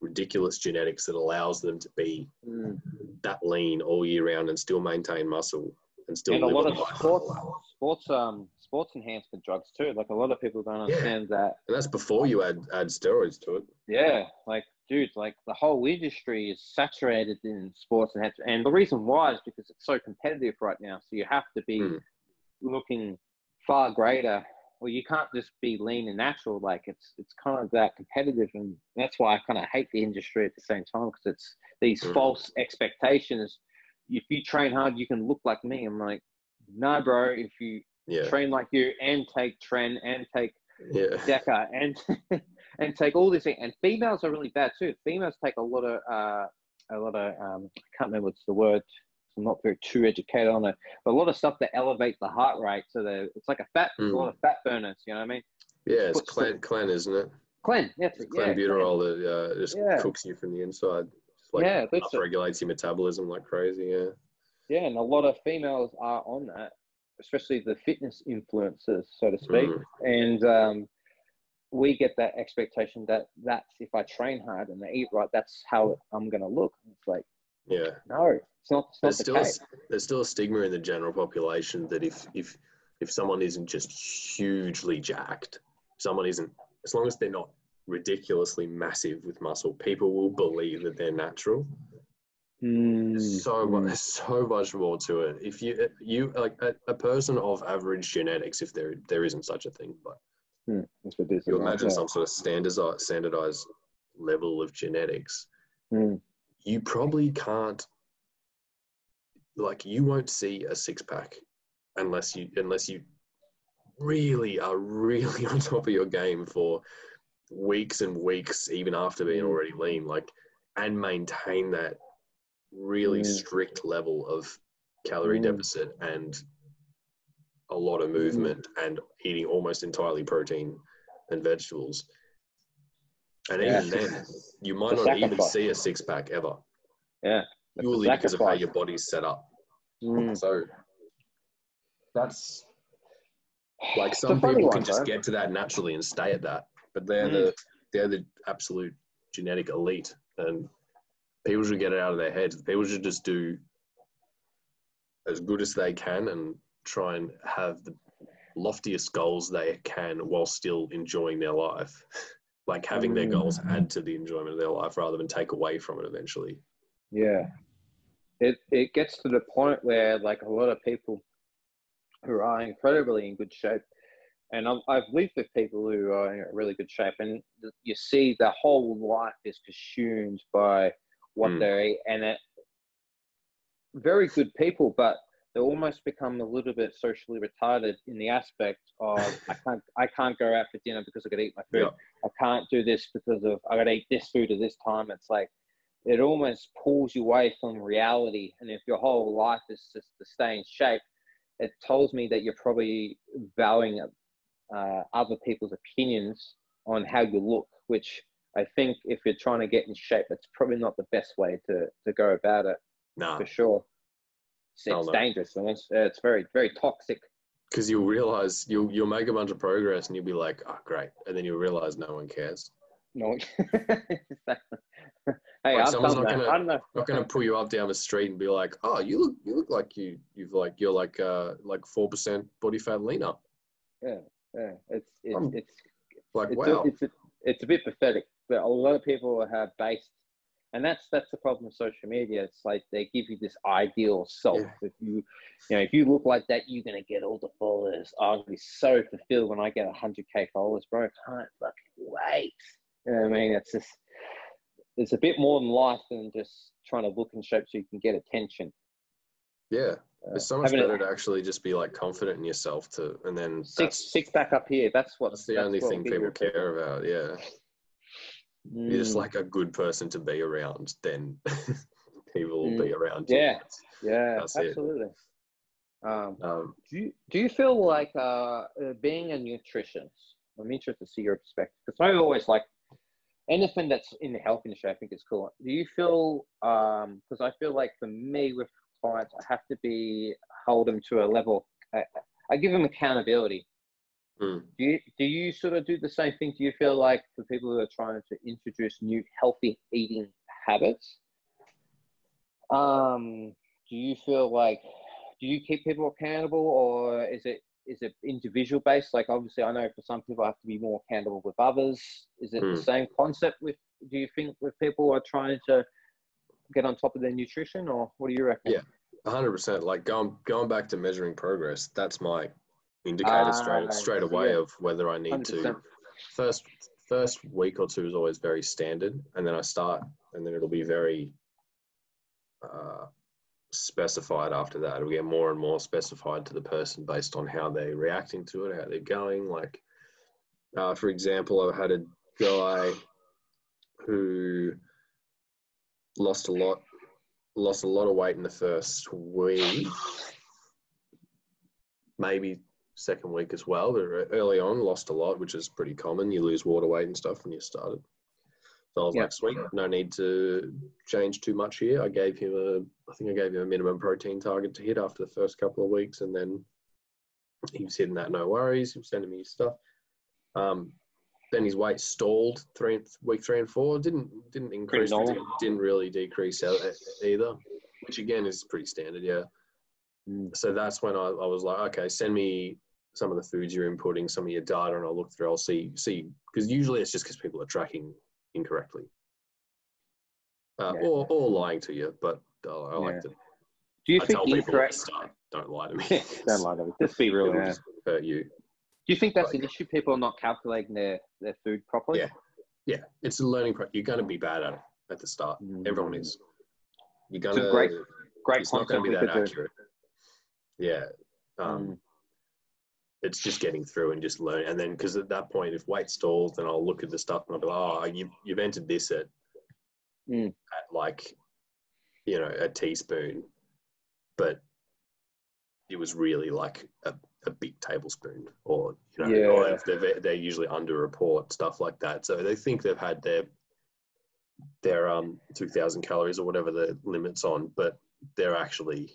ridiculous genetics that allows them to be Mm. that lean all year round and still maintain muscle and still and a lot of sports, sports, um, sports enhancement drugs too. Like a lot of people don't Yeah. understand that. And that's before you add add steroids to it. Yeah, like dude, like the whole industry is saturated in sports enhancement, and the reason why is because it's so competitive right now. So you have to be Hmm. looking far greater. Well, you can't just be lean and natural. Like it's it's kind of that competitive, and that's why I kind of hate the industry at the same time because it's these Mm. false expectations. If you train hard, you can look like me. I'm like, no, bro. If you Yeah. train like you and take Tren and take Yeah. Deca and and take all these things. And females are really bad too. Females take a lot of uh, a lot of um, I can't remember what's the word. I'm not very too educated on it, but a lot of stuff that elevates the heart rate. So the it's like a fat, a Mm. lot of fat burners. You know what I mean? Yeah, it's Clen, clan, isn't it? Clen, yes, It's yeah, clenbuterol that uh, just Yeah. cooks you from the inside. Like Yeah, that's it. regulates your metabolism like crazy. Yeah. Yeah, and a lot of females are on that, especially the fitness influencers, so to speak. Mm. And um, we get that expectation that that's if I train hard and I eat right, that's how I'm going to look. It's like, Yeah. no, it's not. It's not There's the still a, there's still a stigma in the general population that if if if someone isn't just hugely jacked, someone isn't as long as they're not ridiculously massive with muscle, people will believe that they're natural. There's so much, there's so much more to it. If you you like a, a person of average genetics, if there there isn't such a thing, but Mm, that's what it is. you imagine some sort of standardized standardized level of genetics, Mm, you probably can't like you won't see a six pack unless you unless you really are really on top of your game for weeks and weeks even after being Mm. already lean like and maintain that really Mm. strict level of calorie Mm. deficit and a lot of movement and eating almost entirely protein and vegetables and Yeah. even then you might The not even see a six pack ever Yeah. Purely because of how your body's set up. Mm. So that's like some people one, can just though. get to that naturally and stay at that, but they're Mm. the they're the absolute genetic elite, and people should get it out of their heads. People should just do as good as they can and try and have the loftiest goals they can while still enjoying their life. like having their Mm. goals add to the enjoyment of their life rather than take away from it eventually. Yeah. It it gets to the point where like a lot of people who are incredibly in good shape, and I've, I've lived with people who are in really good shape, and you see their whole life is consumed by what Mm. they eat, and it very good people, but they almost become a little bit socially retarded in the aspect of I can't I can't go out for dinner because I got to eat my food. Yeah. I can't do this because of I got to eat this food at this time. It's like it almost pulls you away from reality. And if your whole life is just to stay in shape, it tells me that you're probably valuing uh, other people's opinions on how you look, which I think if you're trying to get in shape, that's probably not the best way to, to go about it Nah, for sure. It's, it's no. dangerous. and It's, it's very, very toxic. because you'll realize you'll you'll make a bunch of progress and you'll be like, oh great, and then you'll realize no one cares. No. exactly. Hey, Like, someone's not gonna- I don't. Not gonna pull you up down the street and be like, oh, you look you look like you you've like you're like uh like four percent body fat leaner. Yeah, it's it's Um, it's Like it's, wow, a, it's, a, it's a bit pathetic. But a lot of people have based, and that's that's the problem with social media. It's like they give you this ideal self. Yeah. If you, you know, if you look like that, you're gonna get all the followers. I'm gonna be so fulfilled when I get hundred k followers, bro. I can't fucking wait. You know what I mean? It's just it's a bit more than life than just trying to look in shape so you can get attention. yeah. It's so much better to actually just be like confident in yourself to, and then six six back up here. That's what that's the only what thing will get you people care about. Yeah, you're just Mm. like a good person to be around. Then people will be around you. Yeah. Yeah, That's absolutely. Um, Um, do you do you feel like uh, uh, being a nutritionist? I'm interested to see your perspective because I always like anything that's in the health industry. I think is cool. Do you feel? Because I feel like for me with clients, I have to be hold them to a level. I, I give them accountability. mm. Do you do you sort of do the same thing? Do you feel like for people who are trying to introduce new healthy eating habits, um, do you feel like do you keep people accountable, or is it is it individual based? Like obviously, I know for some people I have to be more accountable with others. Is it Hmm. the same concept with? Do you think with people who are trying to get on top of their nutrition, or what do you reckon? Yeah. hundred percent. Like going going back to measuring progress, that's my indicator Ah, straight straight away yeah. of whether I need to. 100%. First first week or two is always very standard, and then I start, and then it'll be very uh, specified after that. It'll get more and more specified to the person based on how they're reacting to it, how they're going. Like, uh, for example, I had a guy who lost a lot lost a lot of weight in the first week, maybe second week as well. But early on, lost a lot, which is pretty common. You lose water weight and stuff when you started. So I was Yeah. like, sweet, no need to change too much here. I gave him a, I think I gave him a minimum protein target to hit after the first couple of weeks, and then he was hitting that, no worries. He was sending me his stuff. Um, then his weight stalled three week three and four. Didn't didn't increase. Didn't, didn't really decrease either, which again is pretty standard. Yeah. Mm. So that's when I, I was like, okay, send me some of the foods you're inputting, some of your data, and I'll look through. I'll see see because usually it's just because people are tracking incorrectly, uh, Yeah. or or lying to you. But I like Yeah. to. Do you I think tell people incorrect? start, don't lie to me. Don't lie to me. Just be real. Yeah. hurt you. Do you think that's an issue? People are not calculating their, their food properly. Yeah. Yeah, it's a learning process. You're going to be bad at it at the start. Mm. Everyone is. You're going to. great- Great It's not going to be that could do. accurate. Yeah. Um, Mm. It's just getting through and just learn. And then, because at that point, if weight stalls, then I'll look at the stuff and I'll be like, oh, you've, you've entered this at, Mm. at like, you know, a teaspoon, but it was really like a, a big tablespoon or, you know, or Yeah. if they're, they're usually under report, stuff like that. So they think they've had their, their um 2000 calories or whatever the limits on, but they're actually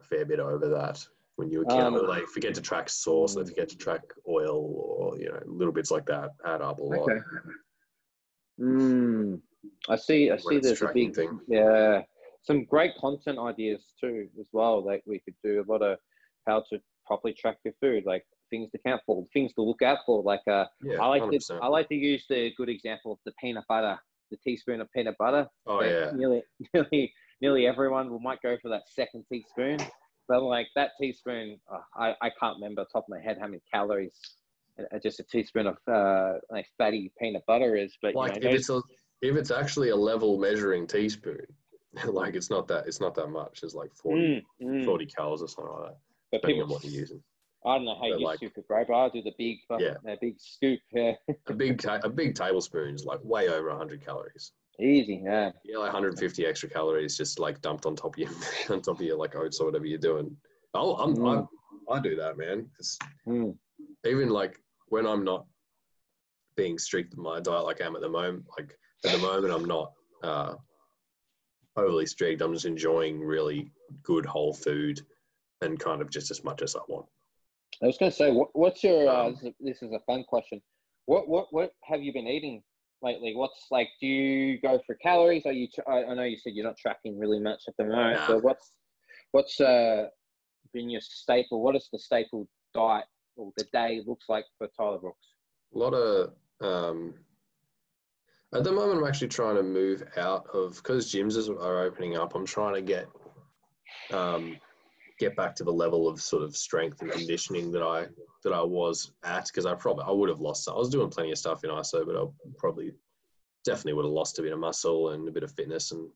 a fair bit over that when you account. Um, they forget to track sauce, they forget to track oil, or you know, little bits like that add up a lot. Okay. Mm. I see. I see. There's a big thing. yeah. Some great content ideas too, as well. That we could do a lot of how to properly track your food, like things to count for, things to look out for. Like uh, Yeah, I like to 100%. I like to use the good example of the peanut butter, the teaspoon of peanut butter. Oh yeah, Nearly, nearly, nearly everyone will might go for that second teaspoon, but like that teaspoon, oh, I I can't remember off the top of my head how many calories. Just a teaspoon of uh, like fatty peanut butter is, but like you know, if it's a if it's actually a level measuring teaspoon, like it's not that it's not that much. It's like 40, Mm, mm. 40 calories or something like that, But depending people, on what you're using. I don't know how you but like- super bro, but I do the big, fucking, Yeah. the big scoop. Yeah, A big ta- a big tablespoon is like way over 100 calories. easy. Yeah, Yeah, like 150 extra calories just like dumped on top of you, on top of your like oats or whatever you're doing. I'll, I'm, Mm. I, I do that, man. Mm. even like when I'm not being strict with my diet like I am at the moment, like at the moment I'm not uh, overly strict. I'm just enjoying really good whole food and kind of just as much as I want. I was going to say, what, what's your? Uh, Um, this, is, this is a fun question. What what what have you been eating lately? What's like? Do you go for calories? Are you? I, I know you said you're not tracking really much at the moment. Nah. So what's what's uh been your staple? What is the staple diet or the day looks like for Tyler Brooks? A lot of um, at the moment I'm actually trying to move out of because gyms are opening up. I'm trying to get um, get back to the level of sort of strength and conditioning that I that I was at because I probably I would have lost. I was doing plenty of stuff in ISO, but I probably definitely would have lost a bit of muscle and a bit of fitness and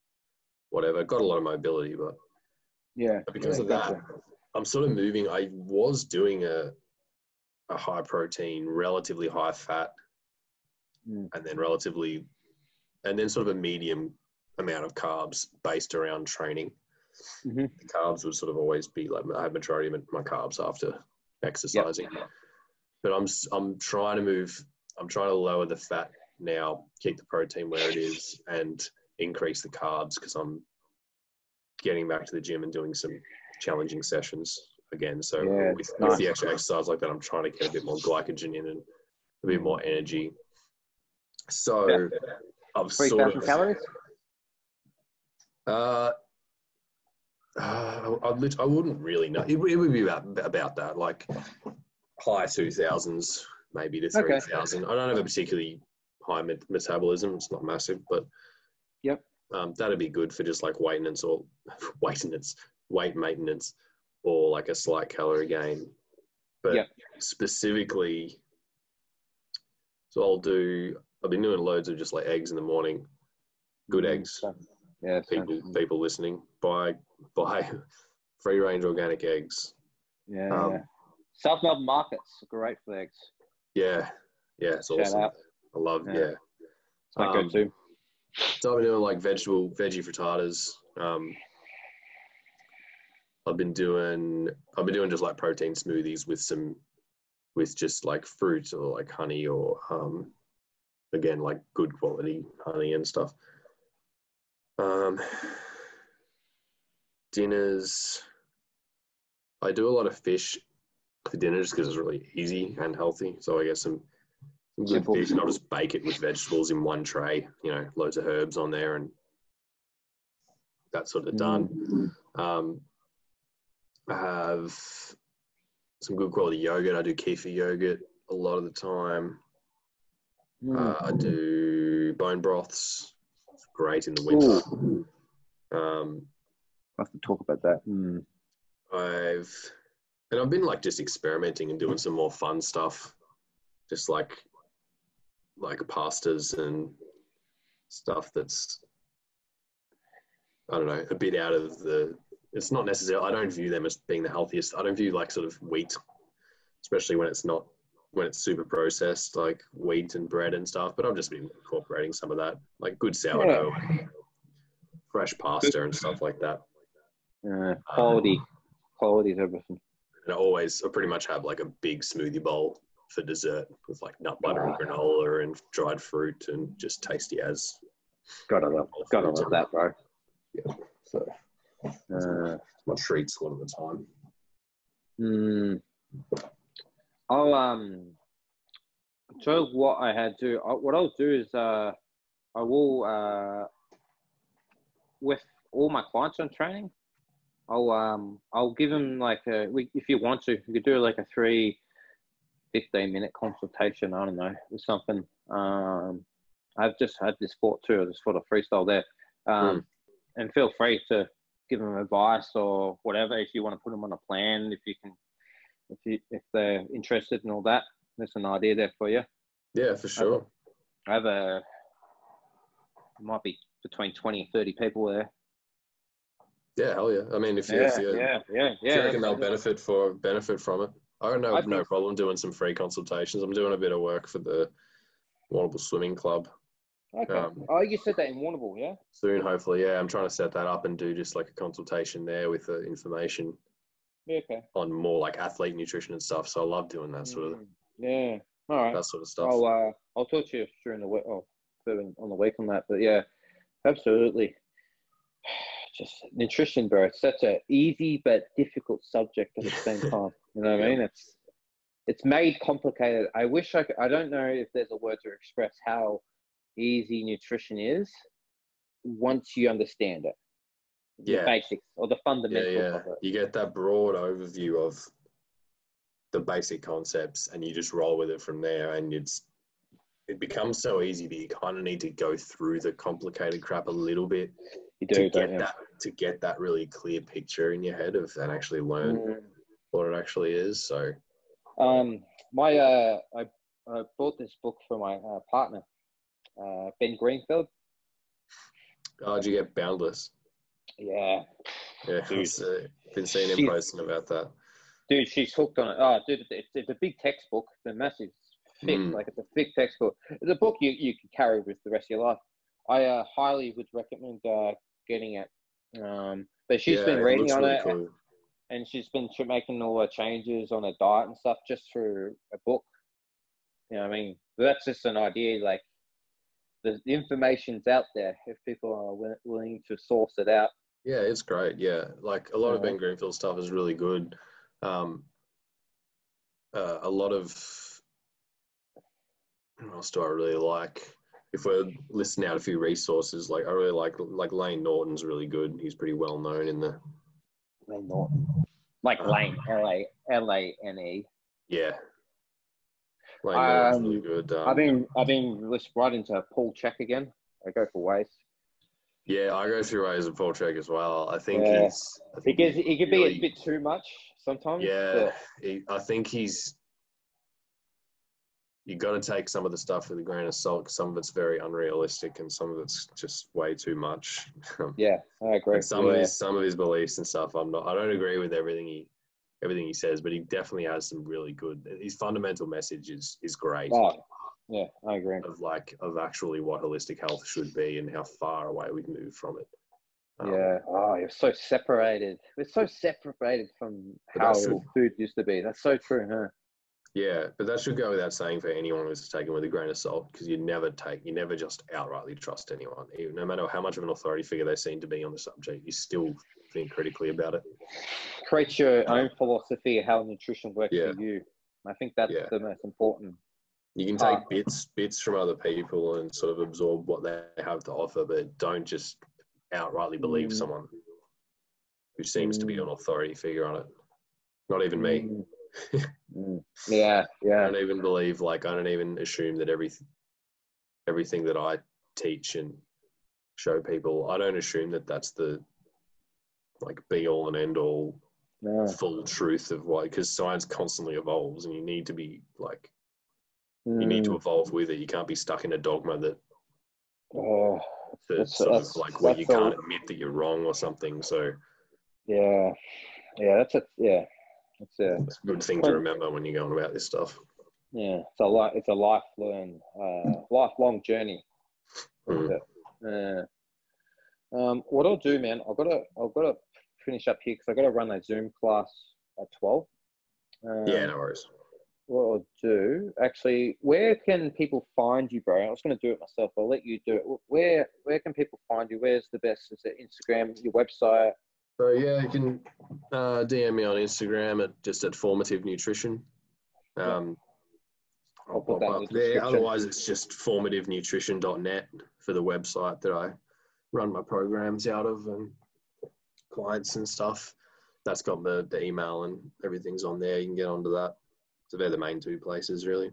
whatever. Got a lot of mobility, but Yeah, but because yeah, of that. I'm sort of moving. I was doing a a high protein, relatively high fat, Mm. and then relatively, and then sort of a medium amount of carbs based around training. Mhm. The carbs would sort of always be like I have majority of my carbs after exercising, but I'm I'm trying to move. I'm trying to lower the fat now, keep the protein where it is, and increase the carbs because I'm getting back to the gym and doing some challenging sessions again. So Yeah, with, nice. with the extra exercise like that, I'm trying to get a bit more glycogen in and a bit more energy. So Yeah. I've sort of calories. uh, uh, I, lit- I wouldn't really know. It, it would be about about that, like high two thousands, maybe to Okay. three thousand. I don't have a particularly high met- metabolism. It's not massive, but Yep. um, that'd be good for just like weight maintenance or weight maintenance, weight maintenance, or like a slight calorie gain. But Yep. specifically, so I'll do. I've been doing loads of just like eggs in the morning. Good eggs yeah, people people listening buy buy free range organic eggs yeah. um, yeah. South Melbourne markets are great for eggs. yeah yeah it's Shout awesome out. i love Yeah. yeah, It's my Um, go-to. so i've been doing like vegetable veggie frittatas um i've been doing i've been doing just like protein smoothies with some with just like fruit or like honey or um again like good quality honey and stuff um dinners i do a lot of fish for dinner just because it's really easy and healthy so i get some, some good Simple. fish and i'll just bake it with vegetables in one tray you know loads of herbs on there and that's sort of done um, i have some good quality yogurt i do kefir yogurt a lot of the time Mm. uh, I do bone broths. It's great in the winter. Um, have to talk about that. Mm. I've and I've been like just experimenting and doing some more fun stuff, just like like pastas and stuff that's I don't know a bit out of the. It's not necessarily. I don't view them as being the healthiest. I don't view like sort of wheat, especially when it's not when it's super processed, like wheat and bread and stuff. But I've just been incorporating some of that, like good sourdough, and fresh pasta and stuff like that. Uh, quality, quality is everything. And I always, I pretty much have like a big smoothie bowl for dessert with like nut butter and granola and dried fruit and just tasty as. Gotta love, gotta love that, bro. Yeah. So Uh, my treats a lot of the time. mm, I'll um. So what I had to, I, what I'll do is uh, I will uh, with all my clients on training, I'll um, I'll give them like a, we- if you want to, you could do like a three, 15 minute consultation. I don't know, or something. Um, I've just had this thought too. I just thought of freestyle there. Um, and feel free to give them advice or whatever if you want to put them on a plan. If you can, if you if they're interested in all that, there's an idea there for you. Yeah, for sure. I have a it might be between 20 and 30 people there Yeah, hell yeah. I mean, if you, Yeah, if you, yeah, yeah, if you reckon they'll benefit for benefit from it, I don't know, I no problem doing some free consultations. I'm doing a bit of work for the Warrnambool Swimming Club Okay. um, oh, you said that in Warrnambool, yeah? soon, hopefully. Yeah, I'm trying to set that up and do just like a consultation there with the information Yeah, okay. on more like athlete nutrition and stuff. So I love doing that sort of Mm, Yeah. All right. that sort of stuff. I'll uh, I'll talk to you during the week. Oh, on the week on that. But yeah, absolutely. Just nutrition, bro. It's such a easy but difficult subject at the same time. You know what I mean? It's it's made complicated. I wish I could, I don't know if there's a word to express how easy nutrition is once you understand it. Yeah. The basics or the yeah, fundamentals yeah. of it. You get that broad overview of the basic concepts, and you just roll with it from there. And it's it becomes so easy, but you kind of need to go through the complicated crap a little bit You to get you? that to get that really clear picture in your head of and actually learn Mm. what it actually is. So Um, my uh, I, I bought this book for my uh, partner, uh, Ben Greenfield. oh, did you get Boundless? Yeah, Yeah, Dude. I've uh, been seeing him posting about that. dude, she's hooked on it. Oh, dude, it's, it's a big textbook. The massive, thick, Mm. like it's a thick textbook. It's a book you you can carry with the rest of your life. I uh, highly would recommend uh, getting it. Um, but she's yeah, been reading on really it, cool. and she's been making all her changes on her diet and stuff just through a book. You know, I mean, that's just an idea. Like, the, the information's out there if people are willing to source it out. Yeah, it's great. Yeah, like a lot of Ben Greenfield stuff is really good. Um, uh, a lot of what else do I really like? If we're listing out a few resources, like I really like like Layne Norton's really good. He's pretty well known in the Layne Norton. Like Layne, L A L A N E. yeah. Layne Norton's Um, really good. Um, I've been I've been just right into Paul Chek again. I go for waste yeah, I go through ways of Paul Chek as well. I think Yeah. he's I think because he's it can be a bit too much sometimes. Yeah, but- he, I think he's. You got to take some of the stuff with a grain of salt. some of it's very unrealistic, and some of it's just way too much. yeah, I agree. and some of his some of his beliefs and stuff, I'm not. I don't agree with everything he everything he says, but he definitely has some really good. His fundamental message is is great. Oh, yeah, I agree. Of like of actually what holistic health should be and how far away we've moved from it. Um, yeah. Oh, you're so separated. We're so separated from how food used to be. That's so true, huh? Yeah, but that should go without saying for anyone who's taken with a grain of salt, because you never take, you never just outrightly trust anyone, even, no matter how much of an authority figure they seem to be on the subject. You still think critically about it. Create your own philosophy of how nutrition works Yeah. for you. I think that's Yeah. the most important. You can take bits, bits from other people and sort of absorb what they have to offer, but don't just outrightly believe Mm. someone who seems to be Mm. an authority figure on it. Not even me. Mm. Mm. Yeah, I don't even believe, like, I don't even assume that every, everything that I teach and show people, I don't assume that that's the, like, be all and end all No. full truth of what, because science constantly evolves and you need to be, like, you Mm. need to evolve with it. You can't be stuck in a dogma that, Oh, that That's- sort that's- of like where you can't admit that you're wrong or something. So yeah. Yeah, that's a yeah. It's a it's a good thing to remember when you're going about this stuff. yeah. It's a li- It's a lifelong, uh, lifelong journey. Mm. Uh, um, what I'll do, man, I've got to, I've got to finish up here because I've got to run a Zoom class at twelve. Um, yeah, no worries. What I'll do, actually, where can people find you, bro? I was going to do it myself. I'll let you do it. Where, where can people find you? Where's the best? Is it Instagram, your website? So yeah, you can uh, DM me on Instagram at just at formative nutrition. Um, I'll pop up the there. Otherwise, it's just formativenutrition.net for the website that I run my programs out of and clients and stuff. That's got the, the email and everything's on there. You can get onto that. So they're the main two places, really.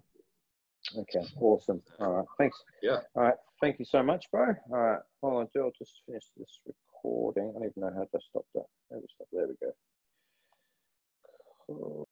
Okay, awesome. All right, thanks. Yeah. All right, thank you so much, bro. All right, hold on, Joe. I'll just finish this recording. I don't even know how to stop that. Maybe stop. There we go. Cool.